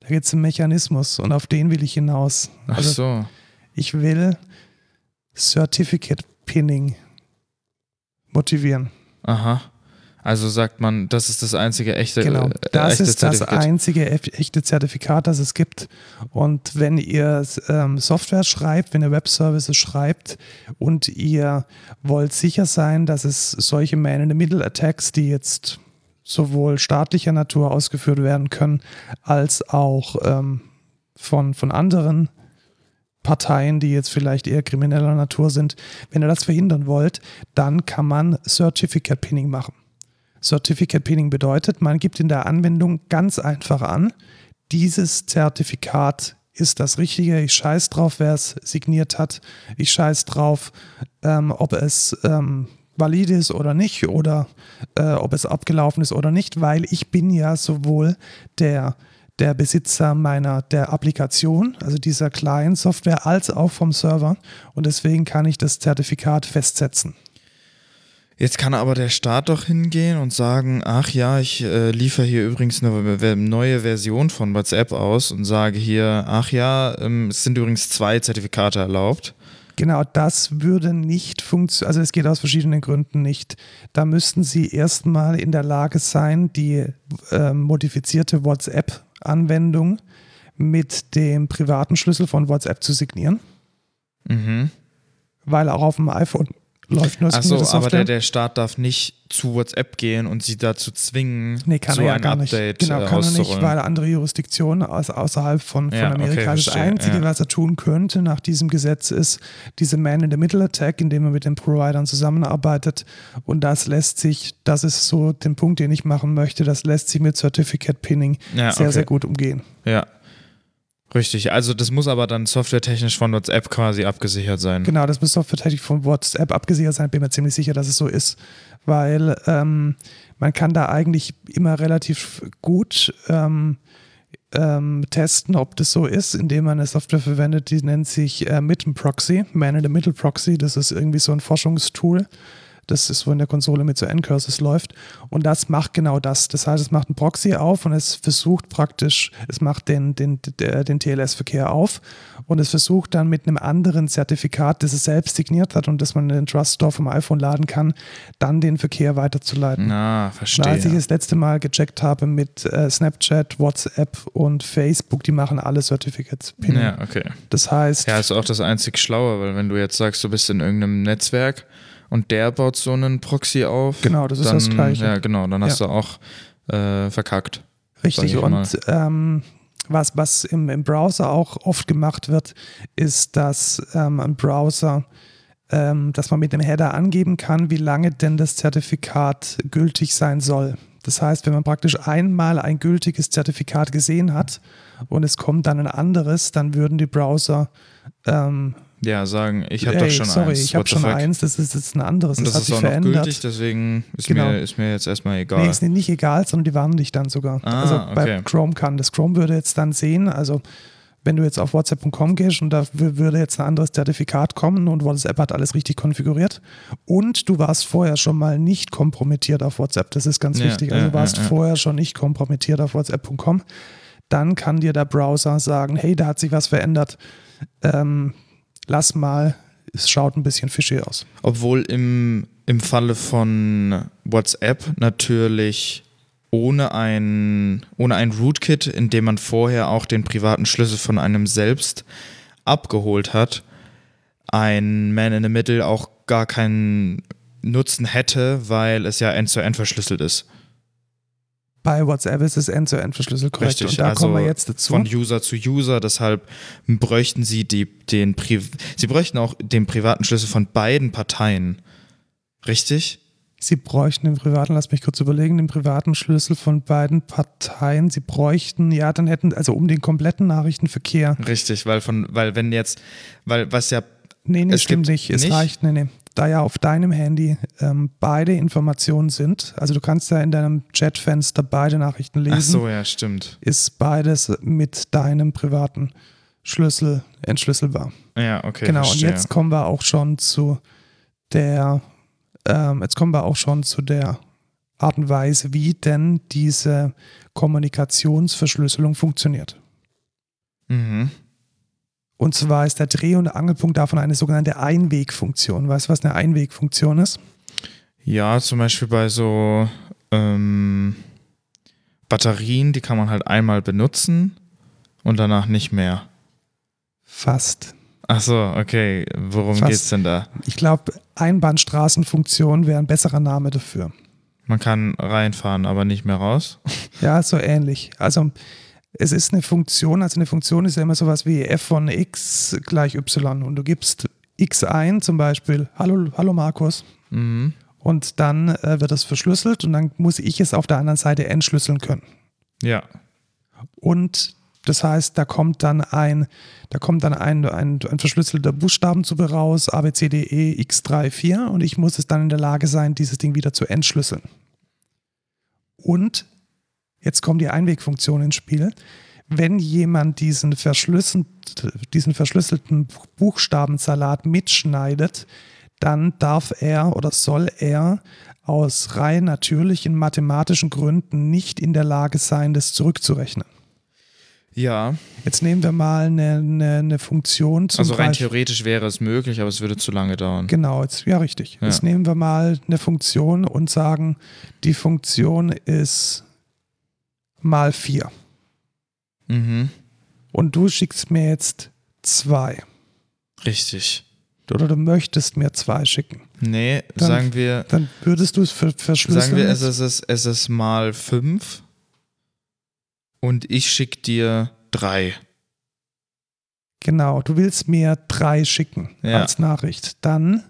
Speaker 1: Da gibt es einen Mechanismus und auf den will ich hinaus.
Speaker 2: Ach
Speaker 1: Also
Speaker 2: so.
Speaker 1: ich will Certificate Pinning motivieren.
Speaker 2: Aha. Also sagt man, das ist das einzige echte,
Speaker 1: Genau,
Speaker 2: äh,
Speaker 1: das
Speaker 2: echte
Speaker 1: ist das
Speaker 2: Zertifikat.
Speaker 1: einzige eff- echte Zertifikat, das es gibt. Und wenn ihr ähm, Software schreibt, wenn ihr Webservices schreibt und ihr wollt sicher sein, dass es solche Man-in-the-Middle-Attacks, die jetzt sowohl staatlicher Natur ausgeführt werden können, als auch ähm, von, von anderen Parteien, die jetzt vielleicht eher krimineller Natur sind, wenn ihr das verhindern wollt, dann kann man Certificate Pinning machen. Certificate Pinning bedeutet, man gibt in der Anwendung ganz einfach an, dieses Zertifikat ist das Richtige. Ich scheiß drauf, wer es signiert hat. Ich scheiß drauf, ähm, ob es ähm, valide ist oder nicht oder äh, ob es abgelaufen ist oder nicht, weil ich bin ja sowohl der der Besitzer meiner der Applikation, also dieser Client-Software, als auch vom Server und deswegen kann ich das Zertifikat festsetzen.
Speaker 2: Jetzt kann aber der Staat doch hingehen und sagen, ach ja, ich äh, liefere hier übrigens eine neue Version von WhatsApp aus und sage hier, ach ja, ähm, es sind übrigens zwei Zertifikate erlaubt.
Speaker 1: Genau, das würde nicht funktionieren. Also es geht aus verschiedenen Gründen nicht. Da müssten Sie erstmal in der Lage sein, die äh, modifizierte WhatsApp-Anwendung mit dem privaten Schlüssel von WhatsApp zu signieren,
Speaker 2: Mhm.
Speaker 1: weil auch auf dem iPhone läuft nur
Speaker 2: Achso, aber der, der Staat darf nicht zu WhatsApp gehen und sie dazu zwingen,
Speaker 1: Nee, kann
Speaker 2: so
Speaker 1: er ja gar nicht.
Speaker 2: Update
Speaker 1: Genau,
Speaker 2: äh,
Speaker 1: kann er nicht, weil andere Jurisdiktionen aus, außerhalb von, von
Speaker 2: Ja,
Speaker 1: Amerika.
Speaker 2: okay,
Speaker 1: das Einzige,
Speaker 2: ja.
Speaker 1: was er tun könnte nach diesem Gesetz, ist diese Man-in-the-Middle-Attack, indem er mit den Providern zusammenarbeitet. Und das lässt sich, das ist so den Punkt, den ich machen möchte, das lässt sich mit Certificate Pinning
Speaker 2: Ja,
Speaker 1: sehr,
Speaker 2: okay.
Speaker 1: sehr gut umgehen.
Speaker 2: Ja. Richtig, also das muss aber dann softwaretechnisch von WhatsApp quasi abgesichert sein.
Speaker 1: Genau, das muss softwaretechnisch von WhatsApp abgesichert sein. Bin mir ziemlich sicher, dass es so ist, weil ähm, man kann da eigentlich immer relativ gut ähm, ähm, testen, ob das so ist, indem man eine Software verwendet, die nennt sich äh, Mitten Proxy, Man in the Middle Proxy. Das ist irgendwie so ein Forschungstool. Das ist, wo in der Konsole mit so N-Curses läuft. Und das macht genau das. Das heißt, es macht ein Proxy auf und es versucht praktisch, es macht den, den, den, TLS-Verkehr auf und es versucht dann mit einem anderen Zertifikat, das es selbst signiert hat und das man in den Trust Store vom iPhone laden kann, dann den Verkehr weiterzuleiten.
Speaker 2: Na,
Speaker 1: Und
Speaker 2: verstehe.
Speaker 1: als ich das letzte Mal gecheckt habe mit äh, Snapchat, WhatsApp und Facebook, die machen alle Certificates. Pinning.
Speaker 2: ja, okay.
Speaker 1: Das heißt,
Speaker 2: Ja, ist auch das einzig Schlaue, weil wenn du jetzt sagst, du bist in irgendeinem Netzwerk und der baut so einen Proxy auf,
Speaker 1: Genau, das ist
Speaker 2: dann,
Speaker 1: das Gleiche.
Speaker 2: Ja, genau, dann hast
Speaker 1: Ja.
Speaker 2: du auch äh, verkackt.
Speaker 1: Richtig, und ähm, was, was im, im Browser auch oft gemacht wird, ist, dass ähm, ein Browser, ähm, dass man mit dem Header angeben kann, wie lange denn das Zertifikat gültig sein soll. Das heißt, wenn man praktisch einmal ein gültiges Zertifikat gesehen hat und es kommt dann ein anderes, dann würden die Browser ähm,
Speaker 2: Ja, sagen, ich habe doch schon
Speaker 1: sorry,
Speaker 2: eins.
Speaker 1: ich habe schon
Speaker 2: fuck?
Speaker 1: eins, das ist jetzt ein anderes,
Speaker 2: Und
Speaker 1: das,
Speaker 2: das,
Speaker 1: hat
Speaker 2: ist
Speaker 1: sich
Speaker 2: auch noch
Speaker 1: verändert.
Speaker 2: gültig, deswegen ist,
Speaker 1: Genau.
Speaker 2: mir, ist mir jetzt erstmal egal.
Speaker 1: Nee, ist nicht- nicht egal, sondern die warnen dich dann sogar.
Speaker 2: Ah,
Speaker 1: also bei
Speaker 2: okay.
Speaker 1: Chrome kann das. Chrome würde jetzt dann sehen, also wenn du jetzt auf WhatsApp.com gehst und da würde jetzt ein anderes Zertifikat kommen und WhatsApp hat alles richtig konfiguriert und du warst vorher schon mal nicht kompromittiert auf WhatsApp, das ist ganz
Speaker 2: Ja,
Speaker 1: wichtig, also
Speaker 2: ja,
Speaker 1: du warst
Speaker 2: ja.
Speaker 1: vorher schon nicht kompromittiert auf WhatsApp.com, dann kann dir der Browser sagen, hey, da hat sich was verändert, ähm, lass mal, es schaut ein bisschen fishy aus.
Speaker 2: Obwohl im, im Falle von WhatsApp natürlich ohne ein, ohne ein Rootkit, in dem man vorher auch den privaten Schlüssel von einem selbst abgeholt hat, ein Man in the Middle auch gar keinen Nutzen hätte, weil es ja end-zu-end verschlüsselt ist.
Speaker 1: Bei WhatsApp ist es end-to-end verschlüsselt korrekt
Speaker 2: Richtig,
Speaker 1: und da
Speaker 2: also
Speaker 1: kommen wir jetzt dazu.
Speaker 2: Von User zu User, deshalb bräuchten sie die, den Pri sie bräuchten auch den privaten Schlüssel von beiden Parteien. Richtig?
Speaker 1: Sie bräuchten den privaten, lass mich kurz überlegen, den privaten Schlüssel von beiden Parteien. Sie bräuchten, ja, dann hätten, also um den kompletten Nachrichtenverkehr.
Speaker 2: Richtig, weil von, weil wenn jetzt, weil was ja,
Speaker 1: Nee, nee,
Speaker 2: Es
Speaker 1: stimmt nicht. Es
Speaker 2: nicht?
Speaker 1: reicht, nee, nee. Da ja auf deinem Handy ähm, beide Informationen sind, also du kannst ja in deinem Chatfenster beide Nachrichten lesen,
Speaker 2: ach so, ja, stimmt.
Speaker 1: ist beides mit deinem privaten Schlüssel entschlüsselbar.
Speaker 2: Ja, okay.
Speaker 1: genau,
Speaker 2: verstehe.
Speaker 1: und jetzt kommen wir auch schon zu der, ähm, jetzt kommen wir auch schon zu der Art und Weise, wie denn diese Kommunikationsverschlüsselung funktioniert.
Speaker 2: Mhm.
Speaker 1: Und zwar ist der Dreh- und Angelpunkt davon eine sogenannte Einwegfunktion. Weißt du, was eine Einwegfunktion ist?
Speaker 2: Ja, zum Beispiel bei so ähm, Batterien, die kann man halt einmal benutzen und danach nicht mehr.
Speaker 1: Fast.
Speaker 2: Ach so, okay. Worum
Speaker 1: Fast.
Speaker 2: geht's denn da?
Speaker 1: Ich glaube, Einbahnstraßenfunktion wäre ein besserer Name dafür.
Speaker 2: Man kann reinfahren, aber nicht mehr raus.
Speaker 1: Ja, so ähnlich. Also es ist eine Funktion, also eine Funktion ist ja immer sowas wie f von x gleich y und du gibst x ein, zum Beispiel, hallo, hallo Markus,
Speaker 2: Mhm.
Speaker 1: und dann äh, wird es verschlüsselt und dann muss ich es auf der anderen Seite entschlüsseln können.
Speaker 2: Ja.
Speaker 1: Und das heißt, da kommt dann ein, da kommt dann ein, ein, ein verschlüsselter Buchstabenzug raus, A, B, C, D, E, X, 3, 4 und ich muss es dann in der Lage sein, dieses Ding wieder zu entschlüsseln. Und jetzt kommt die Einwegfunktion ins Spiel. Wenn jemand diesen, verschlüsselt, diesen verschlüsselten Buchstabensalat mitschneidet, dann darf er oder soll er aus rein natürlichen mathematischen Gründen nicht in der Lage sein, das zurückzurechnen.
Speaker 2: Ja.
Speaker 1: Jetzt nehmen wir mal eine, eine, eine Funktion zum
Speaker 2: Also rein
Speaker 1: Beispiel.
Speaker 2: theoretisch wäre es möglich, aber es würde zu lange dauern.
Speaker 1: Genau, jetzt, ja richtig.
Speaker 2: Ja.
Speaker 1: Jetzt nehmen wir mal eine Funktion und sagen, die Funktion ist mal 4.
Speaker 2: Mhm.
Speaker 1: Und du schickst mir jetzt zwei.
Speaker 2: Richtig.
Speaker 1: Oder du möchtest mir zwei schicken.
Speaker 2: Nee,
Speaker 1: Dann-
Speaker 2: sagen wir,
Speaker 1: Dann würdest du es ver verschlüsseln.
Speaker 2: sagen wir, es ist, es, es ist mal fünf und ich schicke dir drei.
Speaker 1: Genau, du willst mir drei schicken
Speaker 2: Ja.
Speaker 1: als Nachricht. Dann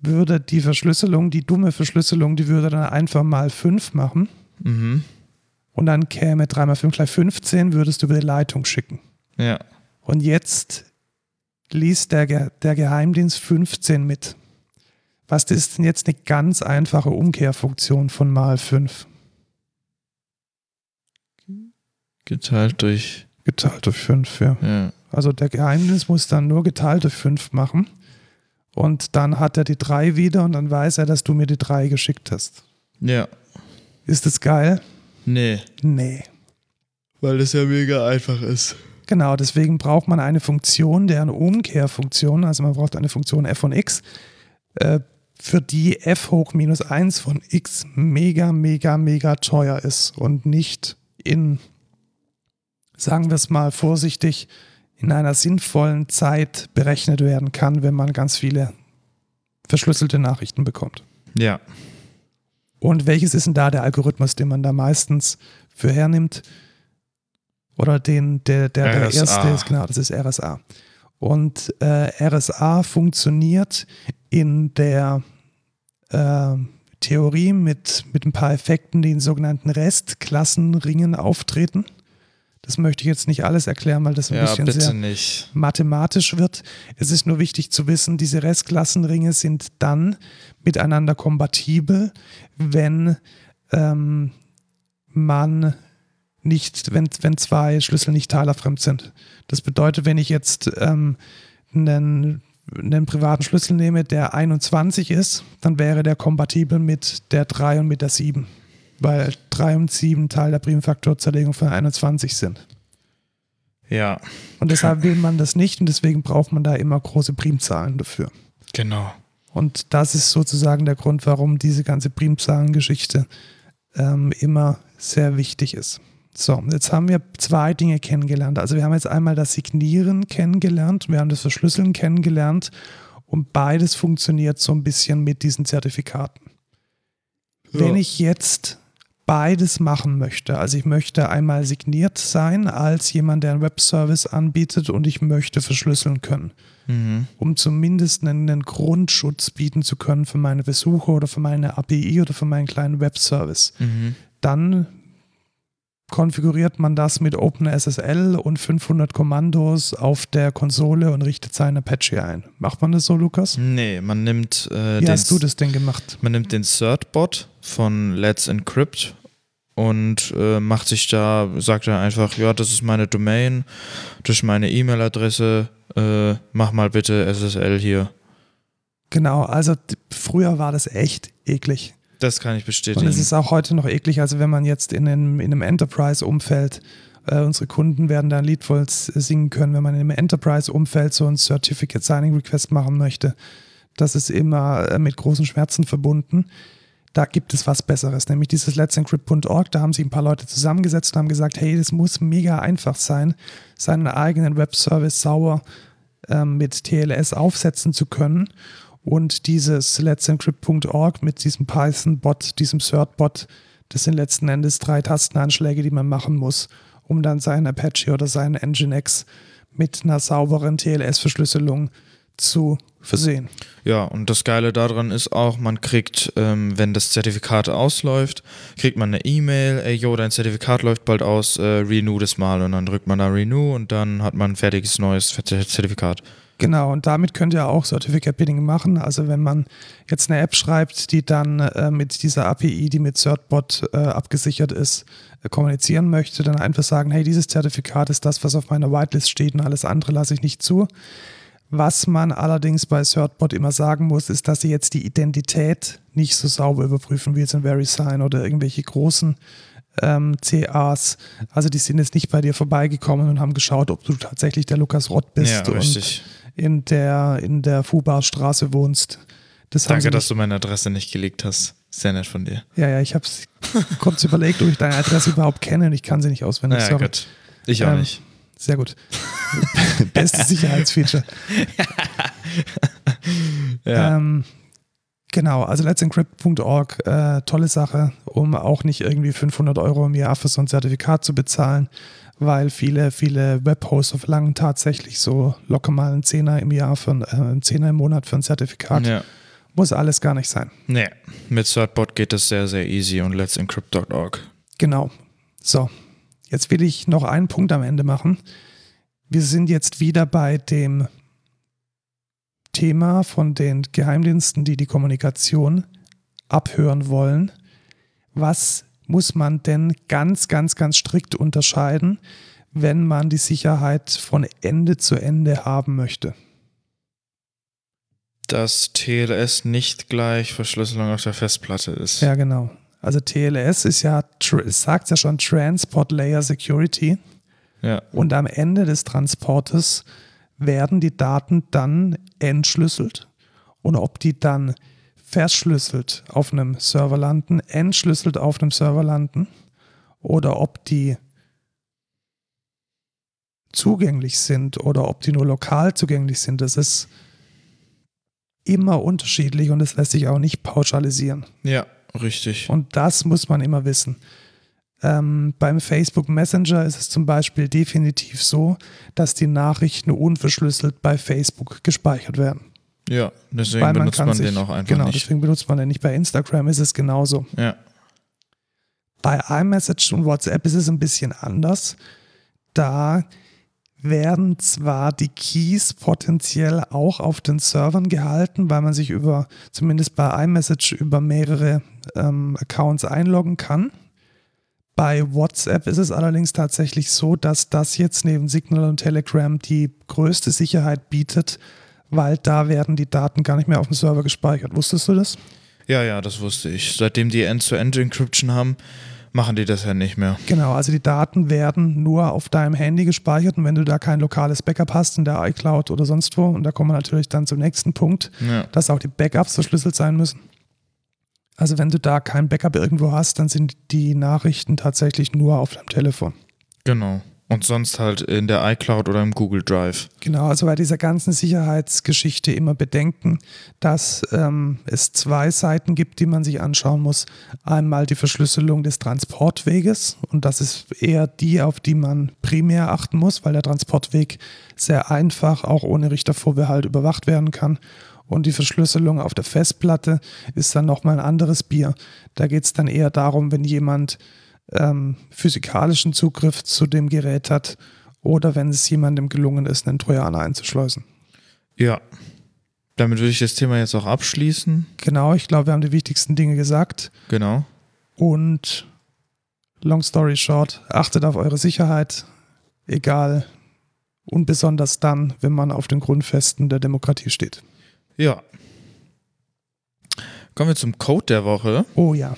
Speaker 1: würde die Verschlüsselung, die dumme Verschlüsselung, die würde dann einfach mal 5 machen.
Speaker 2: Mhm.
Speaker 1: Und dann käme 3 mal 5 gleich 15, würdest du über die Leitung schicken.
Speaker 2: Ja.
Speaker 1: Und jetzt liest der, Ge der Geheimdienst 15 mit. Was ist denn jetzt eine ganz einfache Umkehrfunktion von mal 5?
Speaker 2: Geteilt durch.
Speaker 1: Geteilt durch 5, ja.
Speaker 2: Ja.
Speaker 1: Also der Geheimdienst muss dann nur geteilt durch 5 machen. Und dann hat er die 3 wieder und dann weiß er, dass du mir die 3 geschickt hast.
Speaker 2: Ja.
Speaker 1: Ist das geil?
Speaker 2: Nee.
Speaker 1: Nee.
Speaker 2: Weil das ja mega einfach ist.
Speaker 1: Genau, deswegen braucht man eine Funktion, deren Umkehrfunktion, also man braucht eine Funktion f von x, äh, für die f hoch minus 1 von x mega, mega, mega teuer ist und nicht in, sagen wir es mal vorsichtig, in einer sinnvollen Zeit berechnet werden kann, wenn man ganz viele verschlüsselte Nachrichten bekommt.
Speaker 2: Ja.
Speaker 1: Und welches ist denn da der Algorithmus, den man da meistens für hernimmt? Oder den, der, der, der
Speaker 2: RSA.
Speaker 1: erste ist, genau, das ist RSA. Und äh, RSA funktioniert in der äh, Theorie mit, mit ein paar Effekten, die in sogenannten Restklassenringen auftreten. Das möchte ich jetzt nicht alles erklären, weil das ein
Speaker 2: Ja,
Speaker 1: bisschen sehr
Speaker 2: nicht.
Speaker 1: mathematisch wird. Es ist nur wichtig zu wissen, diese Restklassenringe sind dann miteinander kompatibel, wenn ähm, man nicht, wenn, wenn zwei Schlüssel nicht teilerfremd sind. Das bedeutet, wenn ich jetzt ähm, einen, einen privaten Schlüssel nehme, der 21 ist, dann wäre der kompatibel mit der 3 und mit der 7. Weil 3 und 7 Teil der Primfaktorzerlegung von 21 sind.
Speaker 2: Ja.
Speaker 1: Und deshalb will man das nicht und deswegen braucht man da immer große Primzahlen dafür.
Speaker 2: Genau.
Speaker 1: Und das ist sozusagen der Grund, warum diese ganze Primzahlengeschichte ähm, immer sehr wichtig ist. So, jetzt haben wir zwei Dinge kennengelernt. Also wir haben jetzt einmal das Signieren kennengelernt, wir haben das Verschlüsseln kennengelernt und beides funktioniert so ein bisschen mit diesen Zertifikaten. Wenn ich jetzt beides machen möchte, also ich möchte einmal signiert sein als jemand, der einen Webservice anbietet und ich möchte verschlüsseln können,
Speaker 2: Mhm.
Speaker 1: um zumindest einen, Grundschutz bieten zu können für meine Besucher oder für meine API oder für meinen kleinen Webservice.
Speaker 2: Mhm.
Speaker 1: Dann konfiguriert man das mit OpenSSL und 500 Kommandos auf der Konsole und richtet seinen Apache ein. Macht man das so, Lukas?
Speaker 2: Nee, man nimmt, äh,
Speaker 1: Wie
Speaker 2: den,
Speaker 1: hast du das denn gemacht?
Speaker 2: man nimmt den Cert-Bot von Let's Encrypt und äh, macht sich da, sagt er einfach, ja, das ist meine Domain, das ist meine E-Mail-Adresse, äh, mach mal bitte SSL hier.
Speaker 1: Genau, also früher war das echt eklig.
Speaker 2: Das kann ich
Speaker 1: Und
Speaker 2: bestätigen.
Speaker 1: es ist auch heute noch eklig, also wenn man jetzt in einem, in einem Enterprise-Umfeld Äh, unsere Kunden werden da Lied singen können, wenn man im Enterprise-Umfeld so ein Certificate Signing Request machen möchte. Das ist immer äh, mit großen Schmerzen verbunden. Da gibt es was Besseres, nämlich dieses Let's Encrypt.org. Da haben sich ein paar Leute zusammengesetzt und haben gesagt, hey, das muss mega einfach sein, seinen eigenen Webservice sauer ähm, mit TLS aufsetzen zu können. Und dieses Let's Encrypt.org mit diesem Python-Bot, diesem Cert-Bot, das sind letzten Endes drei Tastenanschläge, die man machen muss, um dann seinen Apache oder seinen Nginx mit einer sauberen TLS-Verschlüsselung zu versehen.
Speaker 2: Ja, und das Geile daran ist auch, man kriegt, ähm, wenn das Zertifikat ausläuft, kriegt man eine E-Mail, ey, yo, dein Zertifikat läuft bald aus, äh, renew das mal. Und dann drückt man da Renew und dann hat man ein fertiges neues Zertifikat.
Speaker 1: Genau, und damit könnt ihr auch Certificate Bidding machen. Also wenn man jetzt eine App schreibt, die dann äh, mit dieser API, die mit CertBot äh, abgesichert ist, äh, kommunizieren möchte, dann einfach sagen, hey, dieses Zertifikat ist das, was auf meiner Whitelist steht und alles andere lasse ich nicht zu. Was man allerdings bei CertBot immer sagen muss, ist, dass sie jetzt die Identität nicht so sauber überprüfen wie jetzt in VeriSign oder irgendwelche großen ähm, CAs. Also die sind jetzt nicht bei dir vorbeigekommen und haben geschaut, ob du tatsächlich der Lukas Rott bist.
Speaker 2: Ja, richtig.
Speaker 1: In der, in der Fubar-Straße wohnst.
Speaker 2: Das Danke, dass du meine Adresse nicht gelegt hast. Sehr nett von dir.
Speaker 1: Ja, ja, ich habe kurz überlegt, ob ich deine Adresse überhaupt kenne und ich kann sie nicht auswendig.
Speaker 2: Ja, gut. Ich auch ähm, nicht.
Speaker 1: Sehr gut. Bestes Sicherheitsfeature. ja. Ähm, genau, also let'sencrypt.org, äh, tolle Sache, um auch nicht irgendwie 500 Euro im Jahr für so ein Zertifikat zu bezahlen weil viele, viele Webhoster verlangen tatsächlich so locker mal einen Zehner im Jahr, für, äh, einen Zehner im Monat für ein Zertifikat. Ja. Muss alles gar nicht sein.
Speaker 2: Nee, mit Certbot geht das sehr, sehr easy und let's encrypt.org.
Speaker 1: Genau. So, jetzt will ich noch einen Punkt am Ende machen. Wir sind jetzt wieder bei dem Thema von den Geheimdiensten, die die Kommunikation abhören wollen. Was muss man denn ganz, ganz, ganz strikt unterscheiden, wenn man die Sicherheit von Ende zu Ende haben möchte?
Speaker 2: Dass TLS nicht gleich Verschlüsselung auf der Festplatte ist.
Speaker 1: Ja, genau. Also TLS ist ja, es sagt ja schon Transport Layer Security.
Speaker 2: Ja.
Speaker 1: Und am Ende des Transportes werden die Daten dann entschlüsselt. Und ob die dann verschlüsselt auf einem Server landen, entschlüsselt auf einem Server landen oder ob die zugänglich sind oder ob die nur lokal zugänglich sind, das ist immer unterschiedlich und das lässt sich auch nicht pauschalisieren.
Speaker 2: Ja, richtig.
Speaker 1: Und das muss man immer wissen. Ähm, beim Facebook Messenger ist es zum Beispiel definitiv so, dass die Nachrichten unverschlüsselt bei Facebook gespeichert werden.
Speaker 2: Ja, deswegen man benutzt man sich, den auch einfach
Speaker 1: genau,
Speaker 2: nicht.
Speaker 1: Genau, deswegen benutzt man den nicht. Bei Instagram ist es genauso.
Speaker 2: Ja.
Speaker 1: Bei iMessage und WhatsApp ist es ein bisschen anders. Da werden zwar die Keys potenziell auch auf den Servern gehalten, weil man sich über, zumindest bei iMessage, über mehrere ähm, Accounts einloggen kann. Bei WhatsApp ist es allerdings tatsächlich so, dass das jetzt neben Signal und Telegram die größte Sicherheit bietet, weil da werden die Daten gar nicht mehr auf dem Server gespeichert. Wusstest du das?
Speaker 2: Ja, ja, das wusste ich. Seitdem die End-to-End-Encryption haben, machen die das ja nicht mehr.
Speaker 1: Genau, also die Daten werden nur auf deinem Handy gespeichert und wenn du da kein lokales Backup hast in der iCloud oder sonst wo, und da kommen wir natürlich dann zum nächsten Punkt, ja. dass auch die Backups verschlüsselt sein müssen. Also wenn du da kein Backup irgendwo hast, dann sind die Nachrichten tatsächlich nur auf deinem Telefon.
Speaker 2: Genau. Und sonst halt in der iCloud oder im Google Drive.
Speaker 1: Genau, also bei dieser ganzen Sicherheitsgeschichte immer bedenken, dass ähm, es zwei Seiten gibt, die man sich anschauen muss. Einmal die Verschlüsselung des Transportweges und das ist eher die, auf die man primär achten muss, weil der Transportweg sehr einfach, auch ohne Richtervorbehalt überwacht werden kann. Und die Verschlüsselung auf der Festplatte ist dann nochmal ein anderes Bier. Da geht es dann eher darum, wenn jemand ähm, physikalischen Zugriff zu dem Gerät hat oder wenn es jemandem gelungen ist, einen Trojaner einzuschleusen.
Speaker 2: Ja. Damit würde ich das Thema jetzt auch abschließen.
Speaker 1: Genau, ich glaube, wir haben die wichtigsten Dinge gesagt.
Speaker 2: Genau.
Speaker 1: Und long story short, achtet auf eure Sicherheit, egal und besonders dann, wenn man auf den Grundfesten der Demokratie steht.
Speaker 2: Ja. Kommen wir zum Code der Woche.
Speaker 1: Oh ja.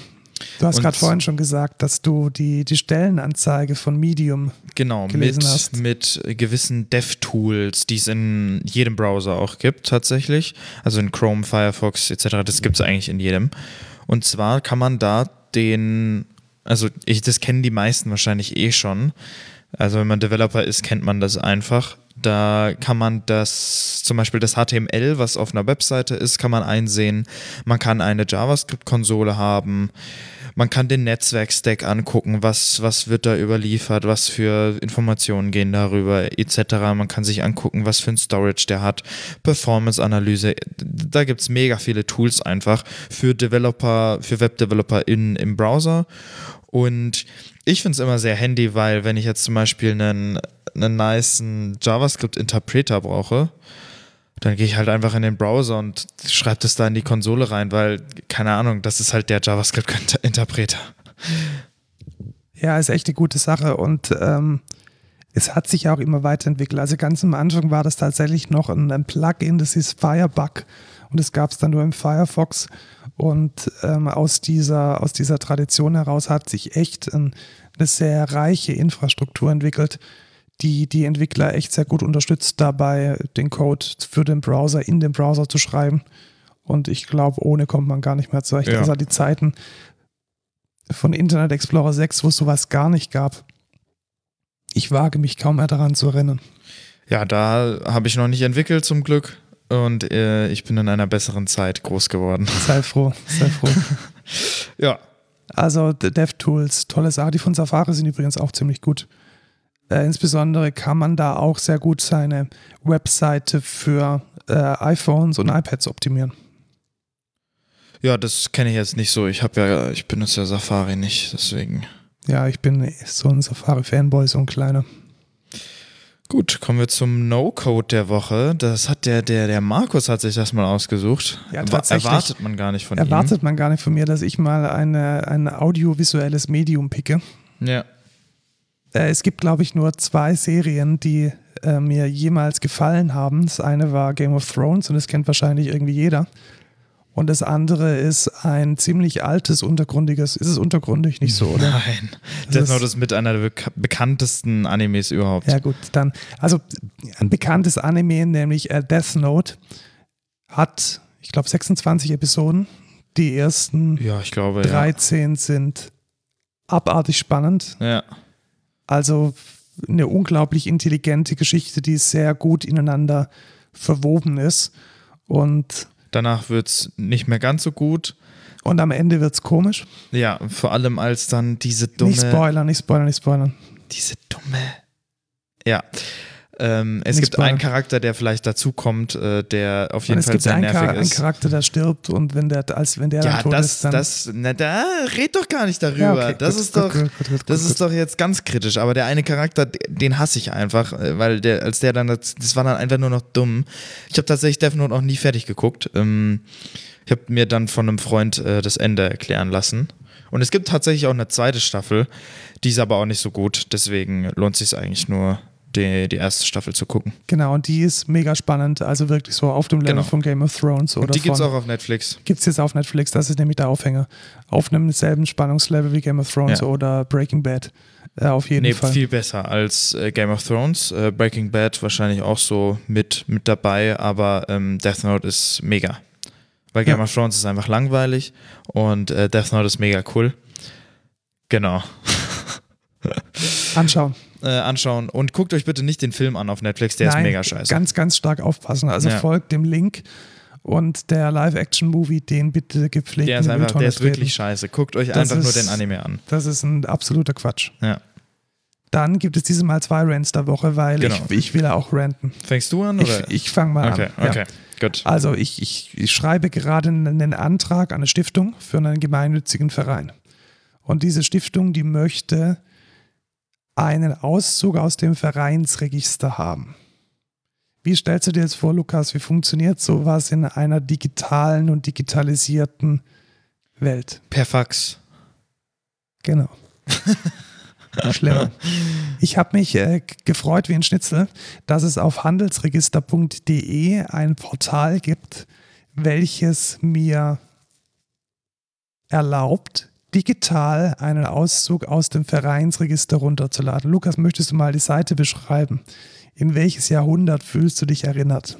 Speaker 1: Du hast gerade vorhin schon gesagt, dass du die, die Stellenanzeige von Medium
Speaker 2: Genau,
Speaker 1: gelesen
Speaker 2: mit,
Speaker 1: hast.
Speaker 2: mit gewissen Dev-Tools, die es in jedem Browser auch gibt tatsächlich. Also in Chrome, Firefox etc. Das gibt es eigentlich in jedem. Und zwar kann man da den, also ich, das kennen die meisten wahrscheinlich eh schon. Also wenn man Developer ist, kennt man das einfach. Da kann man das, zum Beispiel das HTML, was auf einer Webseite ist, kann man einsehen. Man kann eine JavaScript-Konsole haben. Man kann den Netzwerkstack angucken, was, was wird da überliefert, was für Informationen gehen darüber, etc. Man kann sich angucken, was für ein Storage der hat, Performance-Analyse. Da gibt es mega viele Tools einfach für Developer, für Webdeveloper im Browser. Und ich finde es immer sehr handy, weil wenn ich jetzt zum Beispiel einen, einen nicen JavaScript-Interpreter brauche, dann gehe ich halt einfach in den Browser und schreibe das da in die Konsole rein, weil, keine Ahnung, das ist halt der JavaScript-Interpreter.
Speaker 1: Ja, ist echt eine gute Sache und ähm, es hat sich auch immer weiterentwickelt. Also ganz am Anfang war das tatsächlich noch ein, ein Plugin, das hieß Firebug und das gab es dann nur im Firefox und ähm, aus, dieser, aus dieser Tradition heraus hat sich echt ein, eine sehr reiche Infrastruktur entwickelt, die die Entwickler echt sehr gut unterstützt dabei, den Code für den Browser in den Browser zu schreiben. Und ich glaube, ohne kommt man gar nicht mehr zurecht.
Speaker 2: Ja.
Speaker 1: Also die Zeiten von Internet Explorer 6, wo es sowas gar nicht gab. Ich wage mich kaum mehr daran zu erinnern.
Speaker 2: Ja, da habe ich noch nicht entwickelt zum Glück und äh, ich bin in einer besseren Zeit groß geworden.
Speaker 1: Sei froh, sei froh.
Speaker 2: Ja,
Speaker 1: Also DevTools, tolle Sache. Die von Safari sind übrigens auch ziemlich gut. Äh, insbesondere kann man da auch sehr gut seine Webseite für äh, iPhones und iPads optimieren.
Speaker 2: ja, das kenne ich jetzt nicht so. Ich habe ja, ich benutze ja Safari nicht, deswegen.
Speaker 1: Ja, ich bin so ein Safari-Fanboy, so ein kleiner.
Speaker 2: Gut, kommen wir zum No-Code der Woche. Das hat der, der, der Markus hat sich das mal ausgesucht.
Speaker 1: Ja, tatsächlich.
Speaker 2: Erwartet man gar nicht von
Speaker 1: Erwartet man gar nicht von mir, dass ich mal eine, ein audiovisuelles Medium picke.
Speaker 2: ihm. Ja.
Speaker 1: Äh, es gibt, glaube ich, nur zwei Serien, die äh, mir jemals gefallen haben. Das eine war Game of Thrones und das kennt wahrscheinlich irgendwie jeder. Und das andere ist ein ziemlich altes, untergrundiges. Ist es untergrundig? Nicht so, oder?
Speaker 2: Nein.
Speaker 1: Das
Speaker 2: Death Note ist mit einer der bek bekanntesten Animes überhaupt.
Speaker 1: Ja, gut, dann. Also ein bekanntes Anime, nämlich äh, Death Note, hat, ich glaube, 26 Episoden. Die ersten
Speaker 2: Ja, ich glaube,
Speaker 1: 13 sind abartig spannend.
Speaker 2: ja.
Speaker 1: Also eine unglaublich intelligente Geschichte, die sehr gut ineinander verwoben ist. Und,
Speaker 2: Danach wird es nicht mehr ganz so gut.
Speaker 1: und am Ende wird es komisch.
Speaker 2: Ja, vor allem als dann diese dumme.
Speaker 1: Nicht spoilern, nicht spoilern, nicht spoilern.
Speaker 2: Diese dumme. Ja. Ähm, es
Speaker 1: Nicht
Speaker 2: gibt
Speaker 1: spoilern.
Speaker 2: einen Charakter, der vielleicht dazukommt, äh, der auf
Speaker 1: Und
Speaker 2: jeden
Speaker 1: es
Speaker 2: Fall
Speaker 1: gibt
Speaker 2: sehr
Speaker 1: einen,
Speaker 2: nervig
Speaker 1: Char einen
Speaker 2: ist.
Speaker 1: Charakter, der stirbt und wenn der, als wenn der
Speaker 2: ja,
Speaker 1: tot
Speaker 2: das,
Speaker 1: ist, dann.
Speaker 2: das, na, da red doch gar nicht darüber.
Speaker 1: Ja, okay,
Speaker 2: das
Speaker 1: gut,
Speaker 2: ist
Speaker 1: gut,
Speaker 2: doch,
Speaker 1: gut,
Speaker 2: das ist doch jetzt ganz kritisch. Aber der eine Charakter, den hasse ich einfach, äh, weil der, als der dann, das, das war dann einfach nur noch dumm. Ich habe tatsächlich Death Note auch nie fertig geguckt. Ähm, ich habe mir dann von einem Freund äh, das Ende erklären lassen. Und es gibt tatsächlich auch eine zweite Staffel, die ist aber auch nicht so gut. Deswegen lohnt sich eigentlich nur, die, die erste Staffel zu gucken.
Speaker 1: Genau, und die ist mega spannend, also wirklich so auf dem Level
Speaker 2: Genau.
Speaker 1: von Game of Thrones oder
Speaker 2: Und die gibt's
Speaker 1: von,
Speaker 2: auch auf Netflix.
Speaker 1: Gibt es jetzt auf Netflix, das ist nämlich der Aufhänger. Auf einem selben Spannungslevel wie Game of Thrones
Speaker 2: Ja.
Speaker 1: oder Breaking Bad. Äh, auf jeden
Speaker 2: Nee,
Speaker 1: Fall.
Speaker 2: viel besser als äh, Game of Thrones. Äh, Breaking Bad wahrscheinlich auch so mit, mit dabei, aber ähm, Death Note ist mega. Weil Game
Speaker 1: Ja.
Speaker 2: of Thrones ist einfach langweilig und äh, Death Note ist mega cool. Genau.
Speaker 1: Anschauen.
Speaker 2: Äh, anschauen und guckt euch bitte nicht den Film an auf Netflix, der
Speaker 1: Nein,
Speaker 2: ist mega scheiße.
Speaker 1: Ganz, ganz stark aufpassen. Also
Speaker 2: Ja.
Speaker 1: folgt dem Link und der Live-Action-Movie, den bitte gepflegt
Speaker 2: der ist einfach, der ist wirklich scheiße. Guckt euch
Speaker 1: Das
Speaker 2: einfach nur
Speaker 1: ist-
Speaker 2: den Anime an.
Speaker 1: Das ist ein absoluter Quatsch.
Speaker 2: Ja.
Speaker 1: Dann gibt es dieses Mal zwei Rants der Woche, weil
Speaker 2: Genau.
Speaker 1: ich, ich will auch ranten.
Speaker 2: Fängst du an?
Speaker 1: Ich,
Speaker 2: Oder?
Speaker 1: ich fange mal
Speaker 2: okay,
Speaker 1: an. Ja.
Speaker 2: okay, gut.
Speaker 1: Also ich, ich, ich schreibe gerade einen Antrag an eine Stiftung für einen gemeinnützigen Verein. Und diese Stiftung, die möchte einen Auszug aus dem Vereinsregister haben. Wie stellst du dir jetzt vor, Lukas, wie funktioniert sowas in einer digitalen und digitalisierten Welt?
Speaker 2: Per Fax.
Speaker 1: Genau. Schlimmer. Ich habe mich äh, gefreut wie ein Schnitzel, dass es auf handelsregister.de ein Portal gibt, welches mir erlaubt, digital einen Auszug aus dem Vereinsregister runterzuladen. Lukas, möchtest du mal die Seite beschreiben? In welches Jahrhundert fühlst du dich erinnert?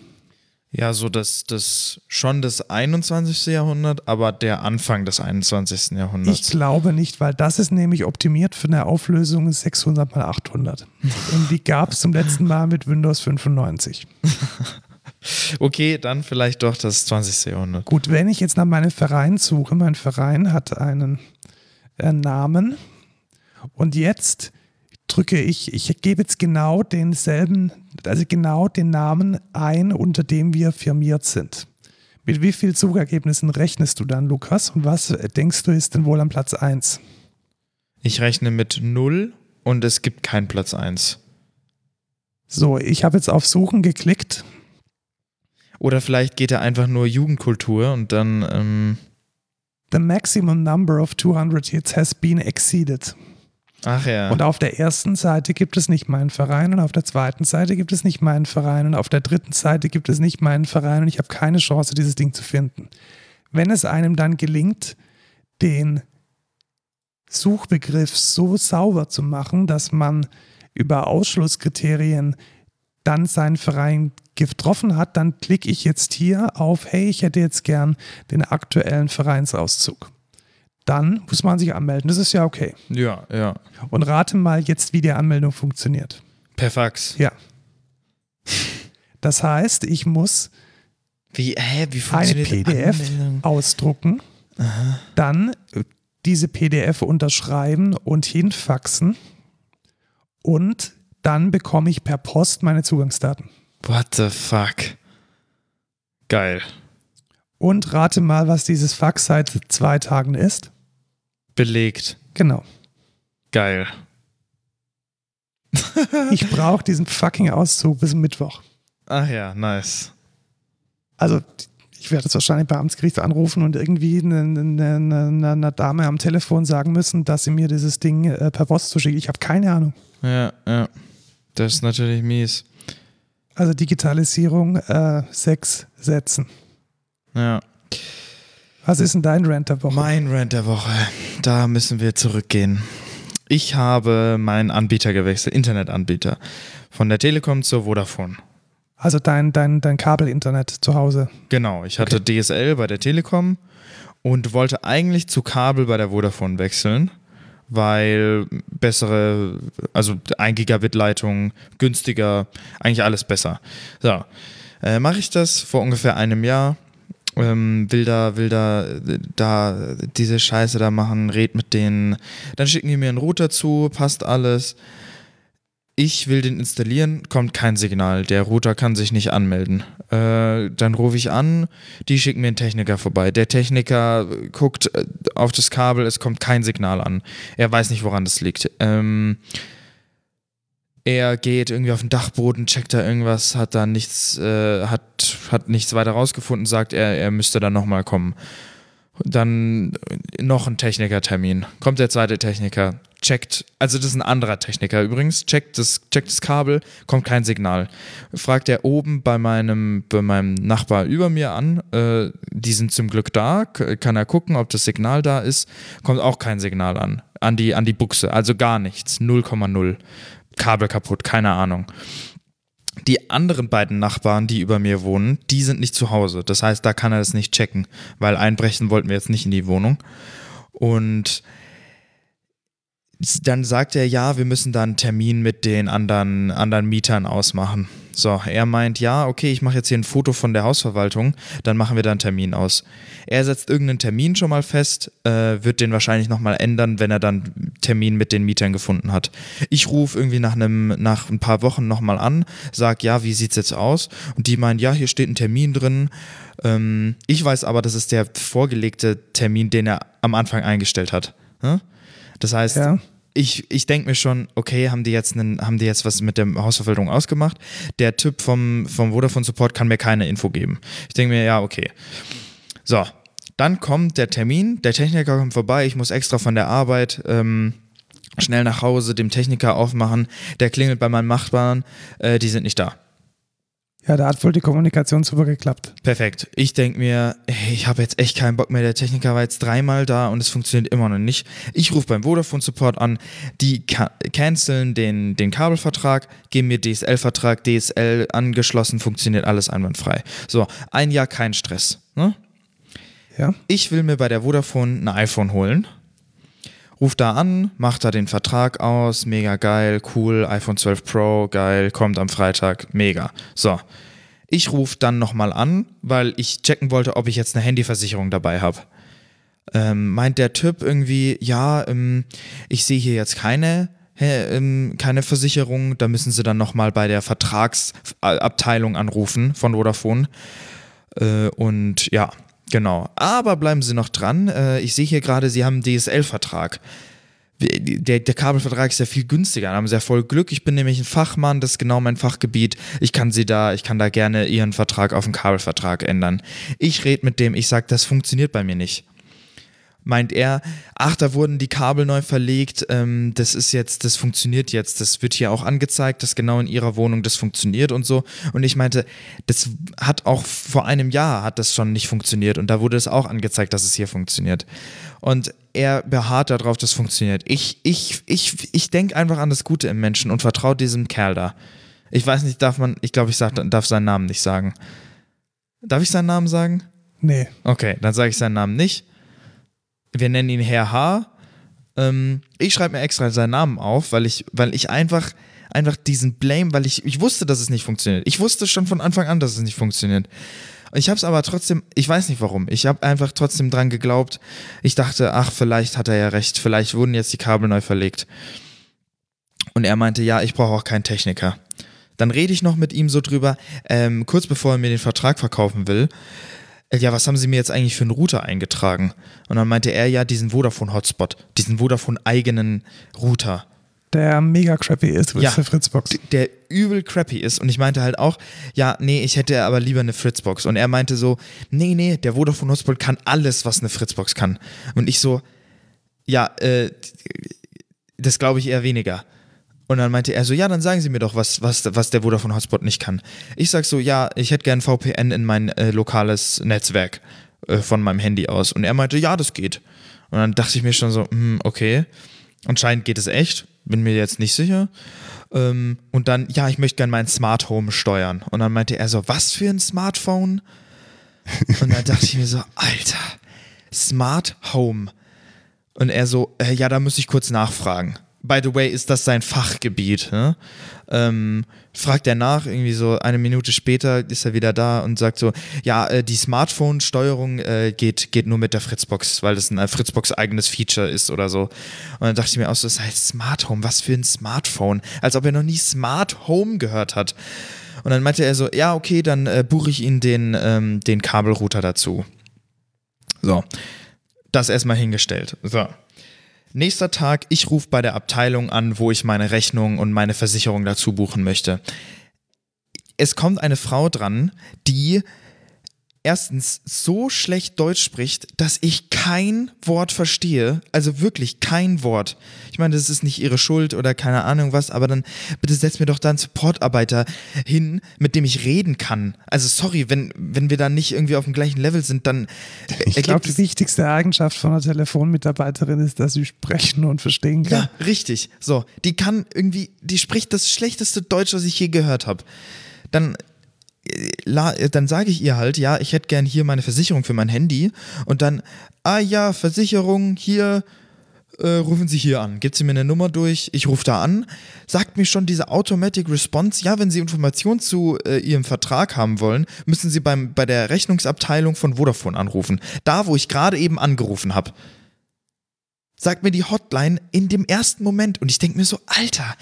Speaker 2: Ja, so das, das schon das 21. Jahrhundert, aber der Anfang des 21. Jahrhunderts.
Speaker 1: Ich glaube nicht, weil das ist nämlich optimiert für eine Auflösung 600 mal 800. Und die gab es zum letzten Mal mit Windows 95.
Speaker 2: okay, dann vielleicht doch das 20. Jahrhundert.
Speaker 1: Gut, wenn ich jetzt nach meinem Verein suche, mein Verein hat einen äh, Namen und jetzt drücke ich, ich gebe jetzt genau denselben, also genau den Namen ein, unter dem wir firmiert sind. Mit wie vielen Suchergebnissen rechnest du dann, Lukas? Und was denkst du ist denn wohl am Platz 1?
Speaker 2: Ich rechne mit 0 und es gibt keinen Platz 1.
Speaker 1: So, ich habe jetzt auf Suchen geklickt.
Speaker 2: Oder vielleicht geht er einfach nur Jugendkultur und dann. Ähm
Speaker 1: The maximum number of 200 hits has been exceeded.
Speaker 2: Ach ja.
Speaker 1: Und auf der ersten Seite gibt es nicht meinen Verein und auf der zweiten Seite gibt es nicht meinen Verein und auf der dritten Seite gibt es nicht meinen Verein und ich habe keine Chance, dieses Ding zu finden. Wenn es einem dann gelingt, den Suchbegriff so sauber zu machen, dass man über Ausschlusskriterien dann seinen Verein getroffen hat, dann klicke ich jetzt hier auf, hey, ich hätte jetzt gern den aktuellen Vereinsauszug dann muss man sich anmelden. Das ist ja okay.
Speaker 2: Ja, ja.
Speaker 1: Und rate mal jetzt, wie die Anmeldung funktioniert.
Speaker 2: Per Fax.
Speaker 1: Ja. Das heißt, ich muss
Speaker 2: wie, hä, wie
Speaker 1: eine PDF Anmeldung? ausdrucken, Aha. dann diese PDF unterschreiben und hinfaxen und dann bekomme ich per Post meine Zugangsdaten.
Speaker 2: What the fuck? Geil.
Speaker 1: Und rate mal, was dieses Fax seit zwei Tagen ist
Speaker 2: belegt.
Speaker 1: Genau.
Speaker 2: Geil.
Speaker 1: ich brauche diesen fucking Auszug bis Mittwoch.
Speaker 2: Ach ja, nice.
Speaker 1: Also, ich werde jetzt wahrscheinlich beim Amtsgericht anrufen und irgendwie einer eine, eine, eine, Dame am Telefon sagen müssen, dass sie mir dieses Ding äh, per Post zuschickt. Ich habe keine Ahnung.
Speaker 2: Ja, ja. Das ist natürlich mies.
Speaker 1: Also Digitalisierung, äh, sechs Sätzen.
Speaker 2: Ja.
Speaker 1: Was ist denn dein Rant der Woche?
Speaker 2: Mein Rant der Woche. Da müssen wir zurückgehen. Ich habe meinen Anbieter gewechselt, Internetanbieter. Von der Telekom zur Vodafone.
Speaker 1: Also dein, dein, dein Kabelinternet zu Hause.
Speaker 2: Genau, ich hatte okay. DSL bei der Telekom und wollte eigentlich zu Kabel bei der Vodafone wechseln, weil bessere, also 1 Gigabit Leitung, günstiger, eigentlich alles besser. So, äh, mache ich das vor ungefähr einem Jahr ähm, will da, will da, da diese Scheiße da machen, red mit denen. Dann schicken die mir einen Router zu, passt alles. Ich will den installieren, kommt kein Signal. Der Router kann sich nicht anmelden. Äh, dann rufe ich an, die schicken mir einen Techniker vorbei. Der Techniker guckt äh, auf das Kabel, es kommt kein Signal an. Er weiß nicht, woran das liegt. Ähm, er geht irgendwie auf den Dachboden, checkt da irgendwas, hat da nichts, äh, hat, hat nichts weiter rausgefunden, sagt er, er müsste dann nochmal kommen. Dann noch ein Technikertermin. Kommt der zweite Techniker, checkt, also das ist ein anderer Techniker übrigens, checkt das, checkt das Kabel, kommt kein Signal. Fragt er oben bei meinem, bei meinem Nachbar über mir an, äh, die sind zum Glück da, kann er gucken, ob das Signal da ist, kommt auch kein Signal an. An die, an die Buchse, also gar nichts, 0,0. Kabel kaputt, keine Ahnung. Die anderen beiden Nachbarn, die über mir wohnen, die sind nicht zu Hause. Das heißt, da kann er das nicht checken, weil einbrechen wollten wir jetzt nicht in die Wohnung. Und dann sagt er, ja, wir müssen da einen Termin mit den anderen, anderen Mietern ausmachen. So, er meint, ja, okay, ich mache jetzt hier ein Foto von der Hausverwaltung, dann machen wir da einen Termin aus. Er setzt irgendeinen Termin schon mal fest, äh, wird den wahrscheinlich nochmal ändern, wenn er dann Termin mit den Mietern gefunden hat. Ich rufe irgendwie nach, einem, nach ein paar Wochen nochmal an, sag, ja, wie sieht's jetzt aus? Und die meinen, ja, hier steht ein Termin drin. Ähm, ich weiß aber, das ist der vorgelegte Termin, den er am Anfang eingestellt hat. Hm? Das heißt, ja ich, ich denke mir schon, okay, haben die, jetzt einen, haben die jetzt was mit der Hausverwaltung ausgemacht? Der Typ vom, vom Vodafone Support kann mir keine Info geben. Ich denke mir, ja, okay. So, dann kommt der Termin, der Techniker kommt vorbei, ich muss extra von der Arbeit ähm, schnell nach Hause dem Techniker aufmachen, der klingelt bei meinen Nachbarn, äh, die sind nicht da.
Speaker 1: Ja, da hat wohl die Kommunikation super geklappt.
Speaker 2: Perfekt. Ich denke mir, ey, ich habe jetzt echt keinen Bock mehr. Der Techniker war jetzt dreimal da und es funktioniert immer noch nicht. Ich rufe beim Vodafone Support an, die ca canceln den, den Kabelvertrag, geben mir DSL-Vertrag, DSL angeschlossen, funktioniert alles einwandfrei. So, ein Jahr kein Stress. Ne?
Speaker 1: Ja.
Speaker 2: Ich will mir bei der Vodafone ein iPhone holen. Ruf da an, macht da den Vertrag aus, mega geil, cool, iPhone 12 Pro, geil, kommt am Freitag, mega. So. Ich rufe dann nochmal an, weil ich checken wollte, ob ich jetzt eine Handyversicherung dabei habe. Ähm, meint der Typ irgendwie, ja, ähm, ich sehe hier jetzt keine, hä, ähm, keine Versicherung, da müssen sie dann nochmal bei der Vertragsabteilung anrufen von Vodafone. Äh, und ja, Genau. Aber bleiben Sie noch dran. Äh, ich sehe hier gerade, Sie haben einen DSL-Vertrag. Der, der, Kabelvertrag ist ja viel günstiger. Da haben Sie ja voll Glück. Ich bin nämlich ein Fachmann, das ist genau mein Fachgebiet. Ich kann Sie da, ich kann da gerne Ihren Vertrag auf einen Kabelvertrag ändern. Ich rede mit dem, ich sage, das funktioniert bei mir nicht meint er, ach, da wurden die Kabel neu verlegt, ähm, das ist jetzt, das funktioniert jetzt, das wird hier auch angezeigt, dass genau in ihrer Wohnung das funktioniert und so. Und ich meinte, das hat auch vor einem Jahr hat das schon nicht funktioniert und da wurde es auch angezeigt, dass es hier funktioniert. Und er beharrt darauf, dass es funktioniert. Ich, ich, ich, ich denke einfach an das Gute im Menschen und vertraue diesem Kerl da. Ich weiß nicht, darf man, ich glaube, ich sag, darf seinen Namen nicht sagen. Darf ich seinen Namen sagen?
Speaker 1: Nee.
Speaker 2: Okay, dann sage ich seinen Namen nicht wir nennen ihn Herr H. Ähm, ich schreibe mir extra seinen Namen auf, weil ich, weil ich einfach, einfach diesen Blame, weil ich, ich wusste, dass es nicht funktioniert. Ich wusste schon von Anfang an, dass es nicht funktioniert. Ich habe es aber trotzdem, ich weiß nicht warum, ich habe einfach trotzdem dran geglaubt. Ich dachte, ach, vielleicht hat er ja recht, vielleicht wurden jetzt die Kabel neu verlegt. Und er meinte, ja, ich brauche auch keinen Techniker. Dann rede ich noch mit ihm so drüber, ähm, kurz bevor er mir den Vertrag verkaufen will ja, was haben Sie mir jetzt eigentlich für einen Router eingetragen? Und dann meinte er ja diesen Vodafone-Hotspot, diesen Vodafone-eigenen Router.
Speaker 1: Der mega crappy ist,
Speaker 2: ja,
Speaker 1: für Fritzbox.
Speaker 2: Der übel crappy ist. Und ich meinte halt auch, ja, nee, ich hätte aber lieber eine Fritzbox. Und er meinte so, nee, nee, der Vodafone-Hotspot kann alles, was eine Fritzbox kann. Und ich so, ja, äh, das glaube ich eher weniger. Und dann meinte er so, ja, dann sagen Sie mir doch, was, was, was der Vodafone Hotspot nicht kann. Ich sag so, ja, ich hätte gern VPN in mein äh, lokales Netzwerk äh, von meinem Handy aus. Und er meinte, ja, das geht. Und dann dachte ich mir schon so, hm, okay, anscheinend geht es echt, bin mir jetzt nicht sicher. Ähm, und dann, ja, ich möchte gern mein Smart Home steuern. Und dann meinte er so, was für ein Smartphone? Und dann dachte ich mir so, Alter, Smart Home. Und er so, äh, ja, da muss ich kurz nachfragen by the way, ist das sein Fachgebiet. Ne? Ähm, fragt er nach, irgendwie so eine Minute später ist er wieder da und sagt so, ja, äh, die Smartphone-Steuerung äh, geht, geht nur mit der Fritzbox, weil das ein äh, Fritzbox-eigenes Feature ist oder so. Und dann dachte ich mir auch so, das heißt Smart Home, was für ein Smartphone? Als ob er noch nie Smart Home gehört hat. Und dann meinte er so, ja, okay, dann äh, buche ich Ihnen den, ähm, den Kabelrouter dazu. So, das erstmal hingestellt. So. Nächster Tag, ich rufe bei der Abteilung an, wo ich meine Rechnung und meine Versicherung dazu buchen möchte. Es kommt eine Frau dran, die erstens so schlecht Deutsch spricht, dass ich kein Wort verstehe. Also wirklich kein Wort. Ich meine, das ist nicht ihre Schuld oder keine Ahnung was, aber dann bitte setz mir doch da einen Supportarbeiter hin, mit dem ich reden kann. Also sorry, wenn, wenn wir da nicht irgendwie auf dem gleichen Level sind, dann.
Speaker 1: Ich glaube, die wichtigste Eigenschaft von einer Telefonmitarbeiterin ist, dass sie sprechen und verstehen kann.
Speaker 2: Ja, richtig. So, die kann irgendwie, die spricht das schlechteste Deutsch, was ich je gehört habe. Dann dann sage ich ihr halt, ja, ich hätte gern hier meine Versicherung für mein Handy und dann, ah ja, Versicherung, hier, äh, rufen Sie hier an. Gibt sie mir eine Nummer durch, ich rufe da an, sagt mir schon diese Automatic Response, ja, wenn Sie Informationen zu äh, Ihrem Vertrag haben wollen, müssen Sie beim, bei der Rechnungsabteilung von Vodafone anrufen. Da, wo ich gerade eben angerufen habe. Sagt mir die Hotline in dem ersten Moment und ich denke mir so, Alter,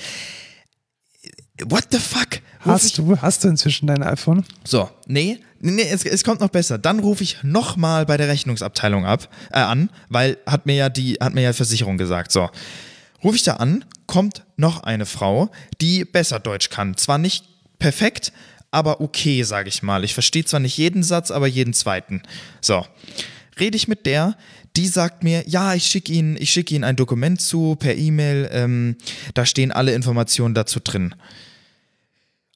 Speaker 2: what the fuck?
Speaker 1: Hast du, hast du inzwischen dein iPhone?
Speaker 2: So, nee, nee, es, es kommt noch besser. Dann rufe ich nochmal bei der Rechnungsabteilung ab, äh, an, weil hat mir ja die, hat mir ja Versicherung gesagt. So. Rufe ich da an, kommt noch eine Frau, die besser Deutsch kann. Zwar nicht perfekt, aber okay, sage ich mal. Ich verstehe zwar nicht jeden Satz, aber jeden zweiten. So. Rede ich mit der, die sagt mir, ja, ich schicke Ihnen, ich schicke Ihnen ein Dokument zu per E-Mail, ähm, da stehen alle Informationen dazu drin.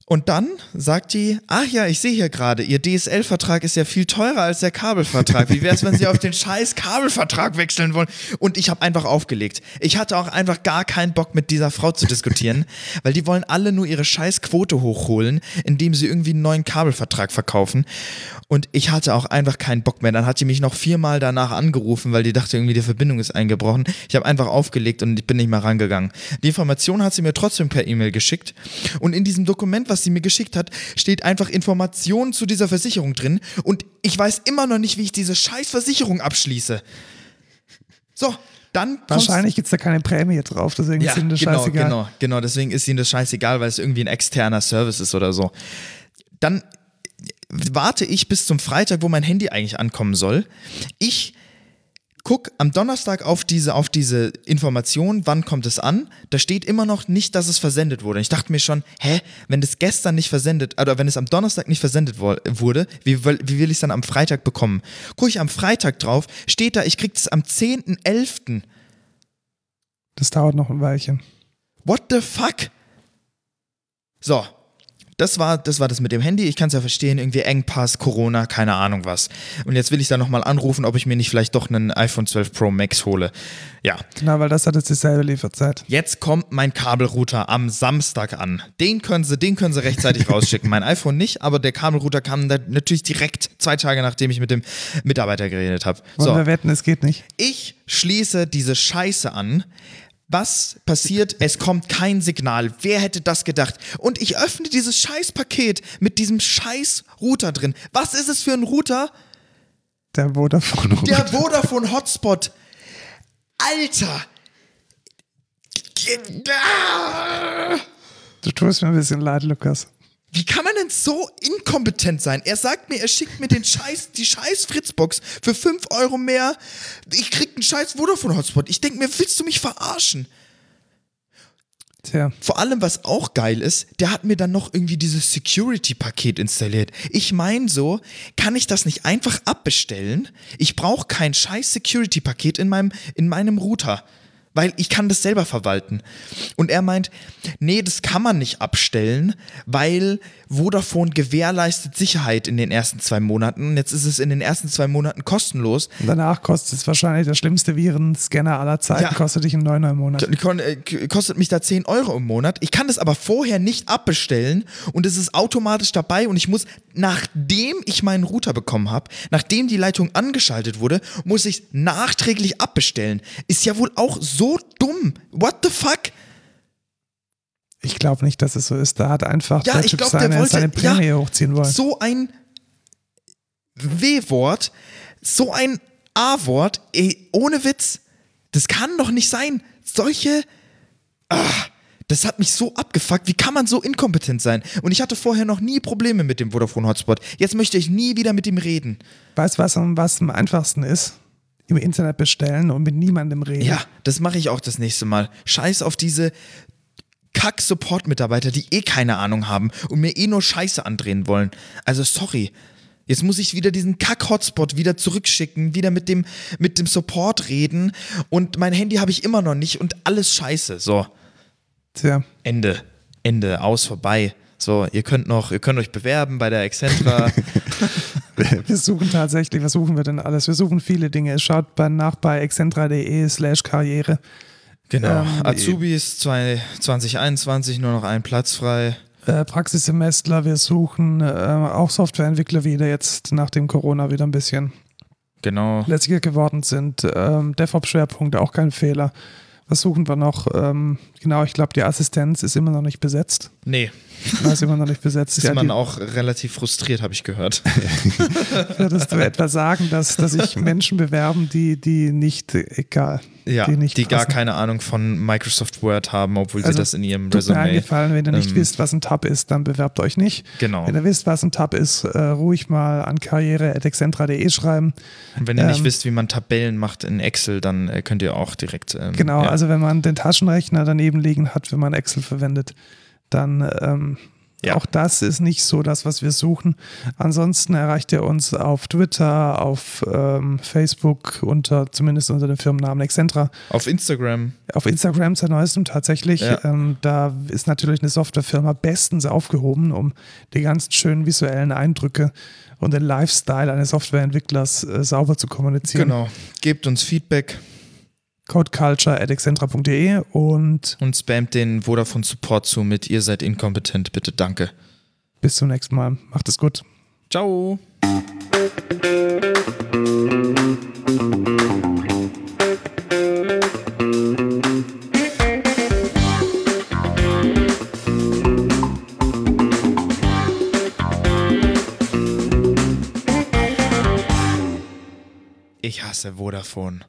Speaker 2: Und dann sagt die, ach ja, ich sehe hier gerade, Ihr DSL-Vertrag ist ja viel teurer als der Kabelvertrag. Wie wäre es, wenn Sie auf den scheiß Kabelvertrag wechseln wollen? Und ich habe einfach aufgelegt. Ich hatte auch einfach gar keinen Bock mit dieser Frau zu diskutieren, weil die wollen alle nur ihre scheiß Quote hochholen, indem sie irgendwie einen neuen Kabelvertrag verkaufen. Und ich hatte auch einfach keinen Bock mehr. Dann hat die mich noch viermal danach angerufen, weil die dachte irgendwie, die Verbindung ist eingebrochen. Ich habe einfach aufgelegt und ich bin nicht mehr rangegangen. Die Information hat sie mir trotzdem per E-Mail geschickt. Und in diesem Dokument, was sie mir geschickt hat, steht einfach Informationen zu dieser Versicherung drin. Und ich weiß immer noch nicht, wie ich diese scheiß Versicherung abschließe. So, dann
Speaker 1: Wahrscheinlich gibt es da keine Prämie drauf, deswegen
Speaker 2: ja,
Speaker 1: ist ihnen das
Speaker 2: genau,
Speaker 1: scheißegal.
Speaker 2: genau, genau. Deswegen ist ihnen das scheißegal, weil es irgendwie ein externer Service ist oder so. Dann warte ich bis zum Freitag, wo mein Handy eigentlich ankommen soll. Ich guck am Donnerstag auf diese, auf diese Information, wann kommt es an. Da steht immer noch nicht, dass es versendet wurde. Ich dachte mir schon, hä, wenn das gestern nicht versendet, oder wenn es am Donnerstag nicht versendet wo- wurde, wie, will- wie will ich es dann am Freitag bekommen? Gucke ich am Freitag drauf, steht da, ich krieg es am 10.11.
Speaker 1: Das dauert noch ein Weilchen.
Speaker 2: What the fuck? So, das war, das war das mit dem Handy. Ich kann es ja verstehen, irgendwie Engpass, Corona, keine Ahnung was. Und jetzt will ich da nochmal anrufen, ob ich mir nicht vielleicht doch einen iPhone 12 Pro Max hole. Ja,
Speaker 1: Genau, weil das hat jetzt dieselbe Lieferzeit.
Speaker 2: jetzt kommt mein Kabelrouter am Samstag an. Den können sie, den können sie rechtzeitig rausschicken. Mein iPhone nicht, aber der Kabelrouter kam da natürlich direkt zwei Tage, nachdem ich mit dem Mitarbeiter geredet habe.
Speaker 1: Wollen
Speaker 2: So.
Speaker 1: wir wetten, es geht nicht.
Speaker 2: Ich schließe diese Scheiße an. Was passiert? Es kommt kein Signal. Wer hätte das gedacht? Und ich öffne dieses Scheißpaket mit diesem scheiß Router drin. Was ist es für ein Router?
Speaker 1: Der Vodafone.
Speaker 2: Der Vodafone Hotspot. Alter!
Speaker 1: Du tust mir ein bisschen leid, Lukas.
Speaker 2: Wie kann man denn so inkompetent sein? Er sagt mir, er schickt mir den Scheiß, die scheiß Fritzbox für 5 Euro mehr. Ich krieg einen scheiß Vodafone Hotspot. Ich denke mir, willst du mich verarschen?
Speaker 1: Tja,
Speaker 2: Vor allem, was auch geil ist, der hat mir dann noch irgendwie dieses Security-Paket installiert. Ich meine so, kann ich das nicht einfach abbestellen? Ich brauche kein scheiß Security-Paket in meinem, in meinem Router. Weil ich kann das selber verwalten. Und er meint, nee, das kann man nicht abstellen, weil Vodafone gewährleistet Sicherheit in den ersten zwei Monaten. Und jetzt ist es in den ersten zwei Monaten kostenlos.
Speaker 1: und danach kostet es wahrscheinlich der schlimmste Virenscanner aller Zeiten,
Speaker 2: Ja.
Speaker 1: kostet dich einen Neuner im Monat.
Speaker 2: Äh, k- kostet mich da 10 Euro im Monat. Ich kann das aber vorher nicht abbestellen und es ist automatisch dabei und ich muss, nachdem ich meinen Router bekommen habe, nachdem die Leitung angeschaltet wurde, muss ich nachträglich abbestellen. Ist ja wohl auch so dumm. What the fuck?
Speaker 1: Ich glaube nicht, dass es so ist. Da hat einfach
Speaker 2: Ja,
Speaker 1: der
Speaker 2: ich
Speaker 1: Typ
Speaker 2: glaub, der
Speaker 1: seine,
Speaker 2: wollte-
Speaker 1: seine Prämie
Speaker 2: ja,
Speaker 1: hochziehen wollen.
Speaker 2: So ein W-Wort, so ein A-Wort, ey, ohne Witz. Das kann doch nicht sein. Solche. Ah, das hat mich so abgefuckt. Wie kann man so inkompetent sein? Und ich hatte vorher noch nie Probleme mit dem Vodafone Hotspot. Jetzt möchte ich nie wieder mit ihm reden.
Speaker 1: Weißt du, was, was am einfachsten ist? Im Internet bestellen und mit niemandem reden.
Speaker 2: Ja, das mache ich auch das nächste Mal. Scheiß auf diese Kack-Support-Mitarbeiter, die eh keine Ahnung haben und mir eh nur Scheiße andrehen wollen. Also sorry. Jetzt muss ich wieder diesen Kack-Hotspot wieder zurückschicken, wieder mit dem, mit dem Support reden und mein Handy habe ich immer noch nicht und alles scheiße. So,
Speaker 1: Tja,
Speaker 2: Ende. Ende, aus, vorbei. So, ihr könnt noch, ihr könnt euch bewerben bei der Excentra.
Speaker 1: wir suchen tatsächlich, was suchen wir denn alles? Wir suchen viele Dinge. Schaut bei, nach bei excentra.de slash karriere.
Speaker 2: genau.
Speaker 1: Ähm,
Speaker 2: Azubis zwei- 2021, nur noch ein Platz frei.
Speaker 1: Äh, Praxissemestler, wir suchen äh, auch Softwareentwickler wieder jetzt nach dem Corona wieder ein bisschen
Speaker 2: Genau.
Speaker 1: lässiger geworden sind. Ähm, DevOps-Schwerpunkte, auch kein Fehler. Was suchen wir noch? Ähm, genau, ich glaube, die Assistenz ist immer noch nicht besetzt.
Speaker 2: Nee,
Speaker 1: Na, ist immer noch nicht besetzt.
Speaker 2: ist
Speaker 1: Ja,
Speaker 2: man
Speaker 1: die,
Speaker 2: auch relativ frustriert, habe ich gehört.
Speaker 1: Würdest du etwa sagen, dass, dass sich Menschen bewerben, die, die nicht, egal,
Speaker 2: Ja,
Speaker 1: die
Speaker 2: die,
Speaker 1: nicht
Speaker 2: gar
Speaker 1: passen?
Speaker 2: keine Ahnung von Microsoft Word haben, obwohl
Speaker 1: Also,
Speaker 2: sie das in ihrem
Speaker 1: Tut mir
Speaker 2: Resume.
Speaker 1: eingefallen, wenn ihr nicht
Speaker 2: ähm,
Speaker 1: wisst, was ein Tab ist, dann bewerbt euch nicht.
Speaker 2: Genau.
Speaker 1: Wenn ihr wisst, was ein Tab ist, äh, ruhig mal an karriere.excentra.de schreiben.
Speaker 2: Und wenn ihr nicht
Speaker 1: ähm,
Speaker 2: wisst, wie man Tabellen macht in Excel, dann äh, könnt ihr auch direkt. Ähm,
Speaker 1: Genau,
Speaker 2: ja.
Speaker 1: also wenn man den Taschenrechner daneben liegen hat, wenn man Excel verwendet, dann ähm,
Speaker 2: Ja.
Speaker 1: Auch das ist nicht so das, was wir suchen. Ansonsten erreicht ihr uns auf Twitter, auf ähm, Facebook, unter zumindest unter dem Firmennamen Excentra.
Speaker 2: Auf Instagram.
Speaker 1: Auf Instagram seit neuestem tatsächlich.
Speaker 2: Ja.
Speaker 1: Ähm, da ist natürlich eine Softwarefirma bestens aufgehoben, um die ganzen schönen visuellen Eindrücke und den Lifestyle eines Softwareentwicklers äh, sauber zu kommunizieren.
Speaker 2: Genau. Gebt uns Feedback
Speaker 1: codeculture.excentra.de und
Speaker 2: und spamt den Vodafone Support zu mit ihr seid inkompetent, bitte danke.
Speaker 1: bis zum nächsten Mal. Macht es gut.
Speaker 2: Ciao. Ich hasse Vodafone.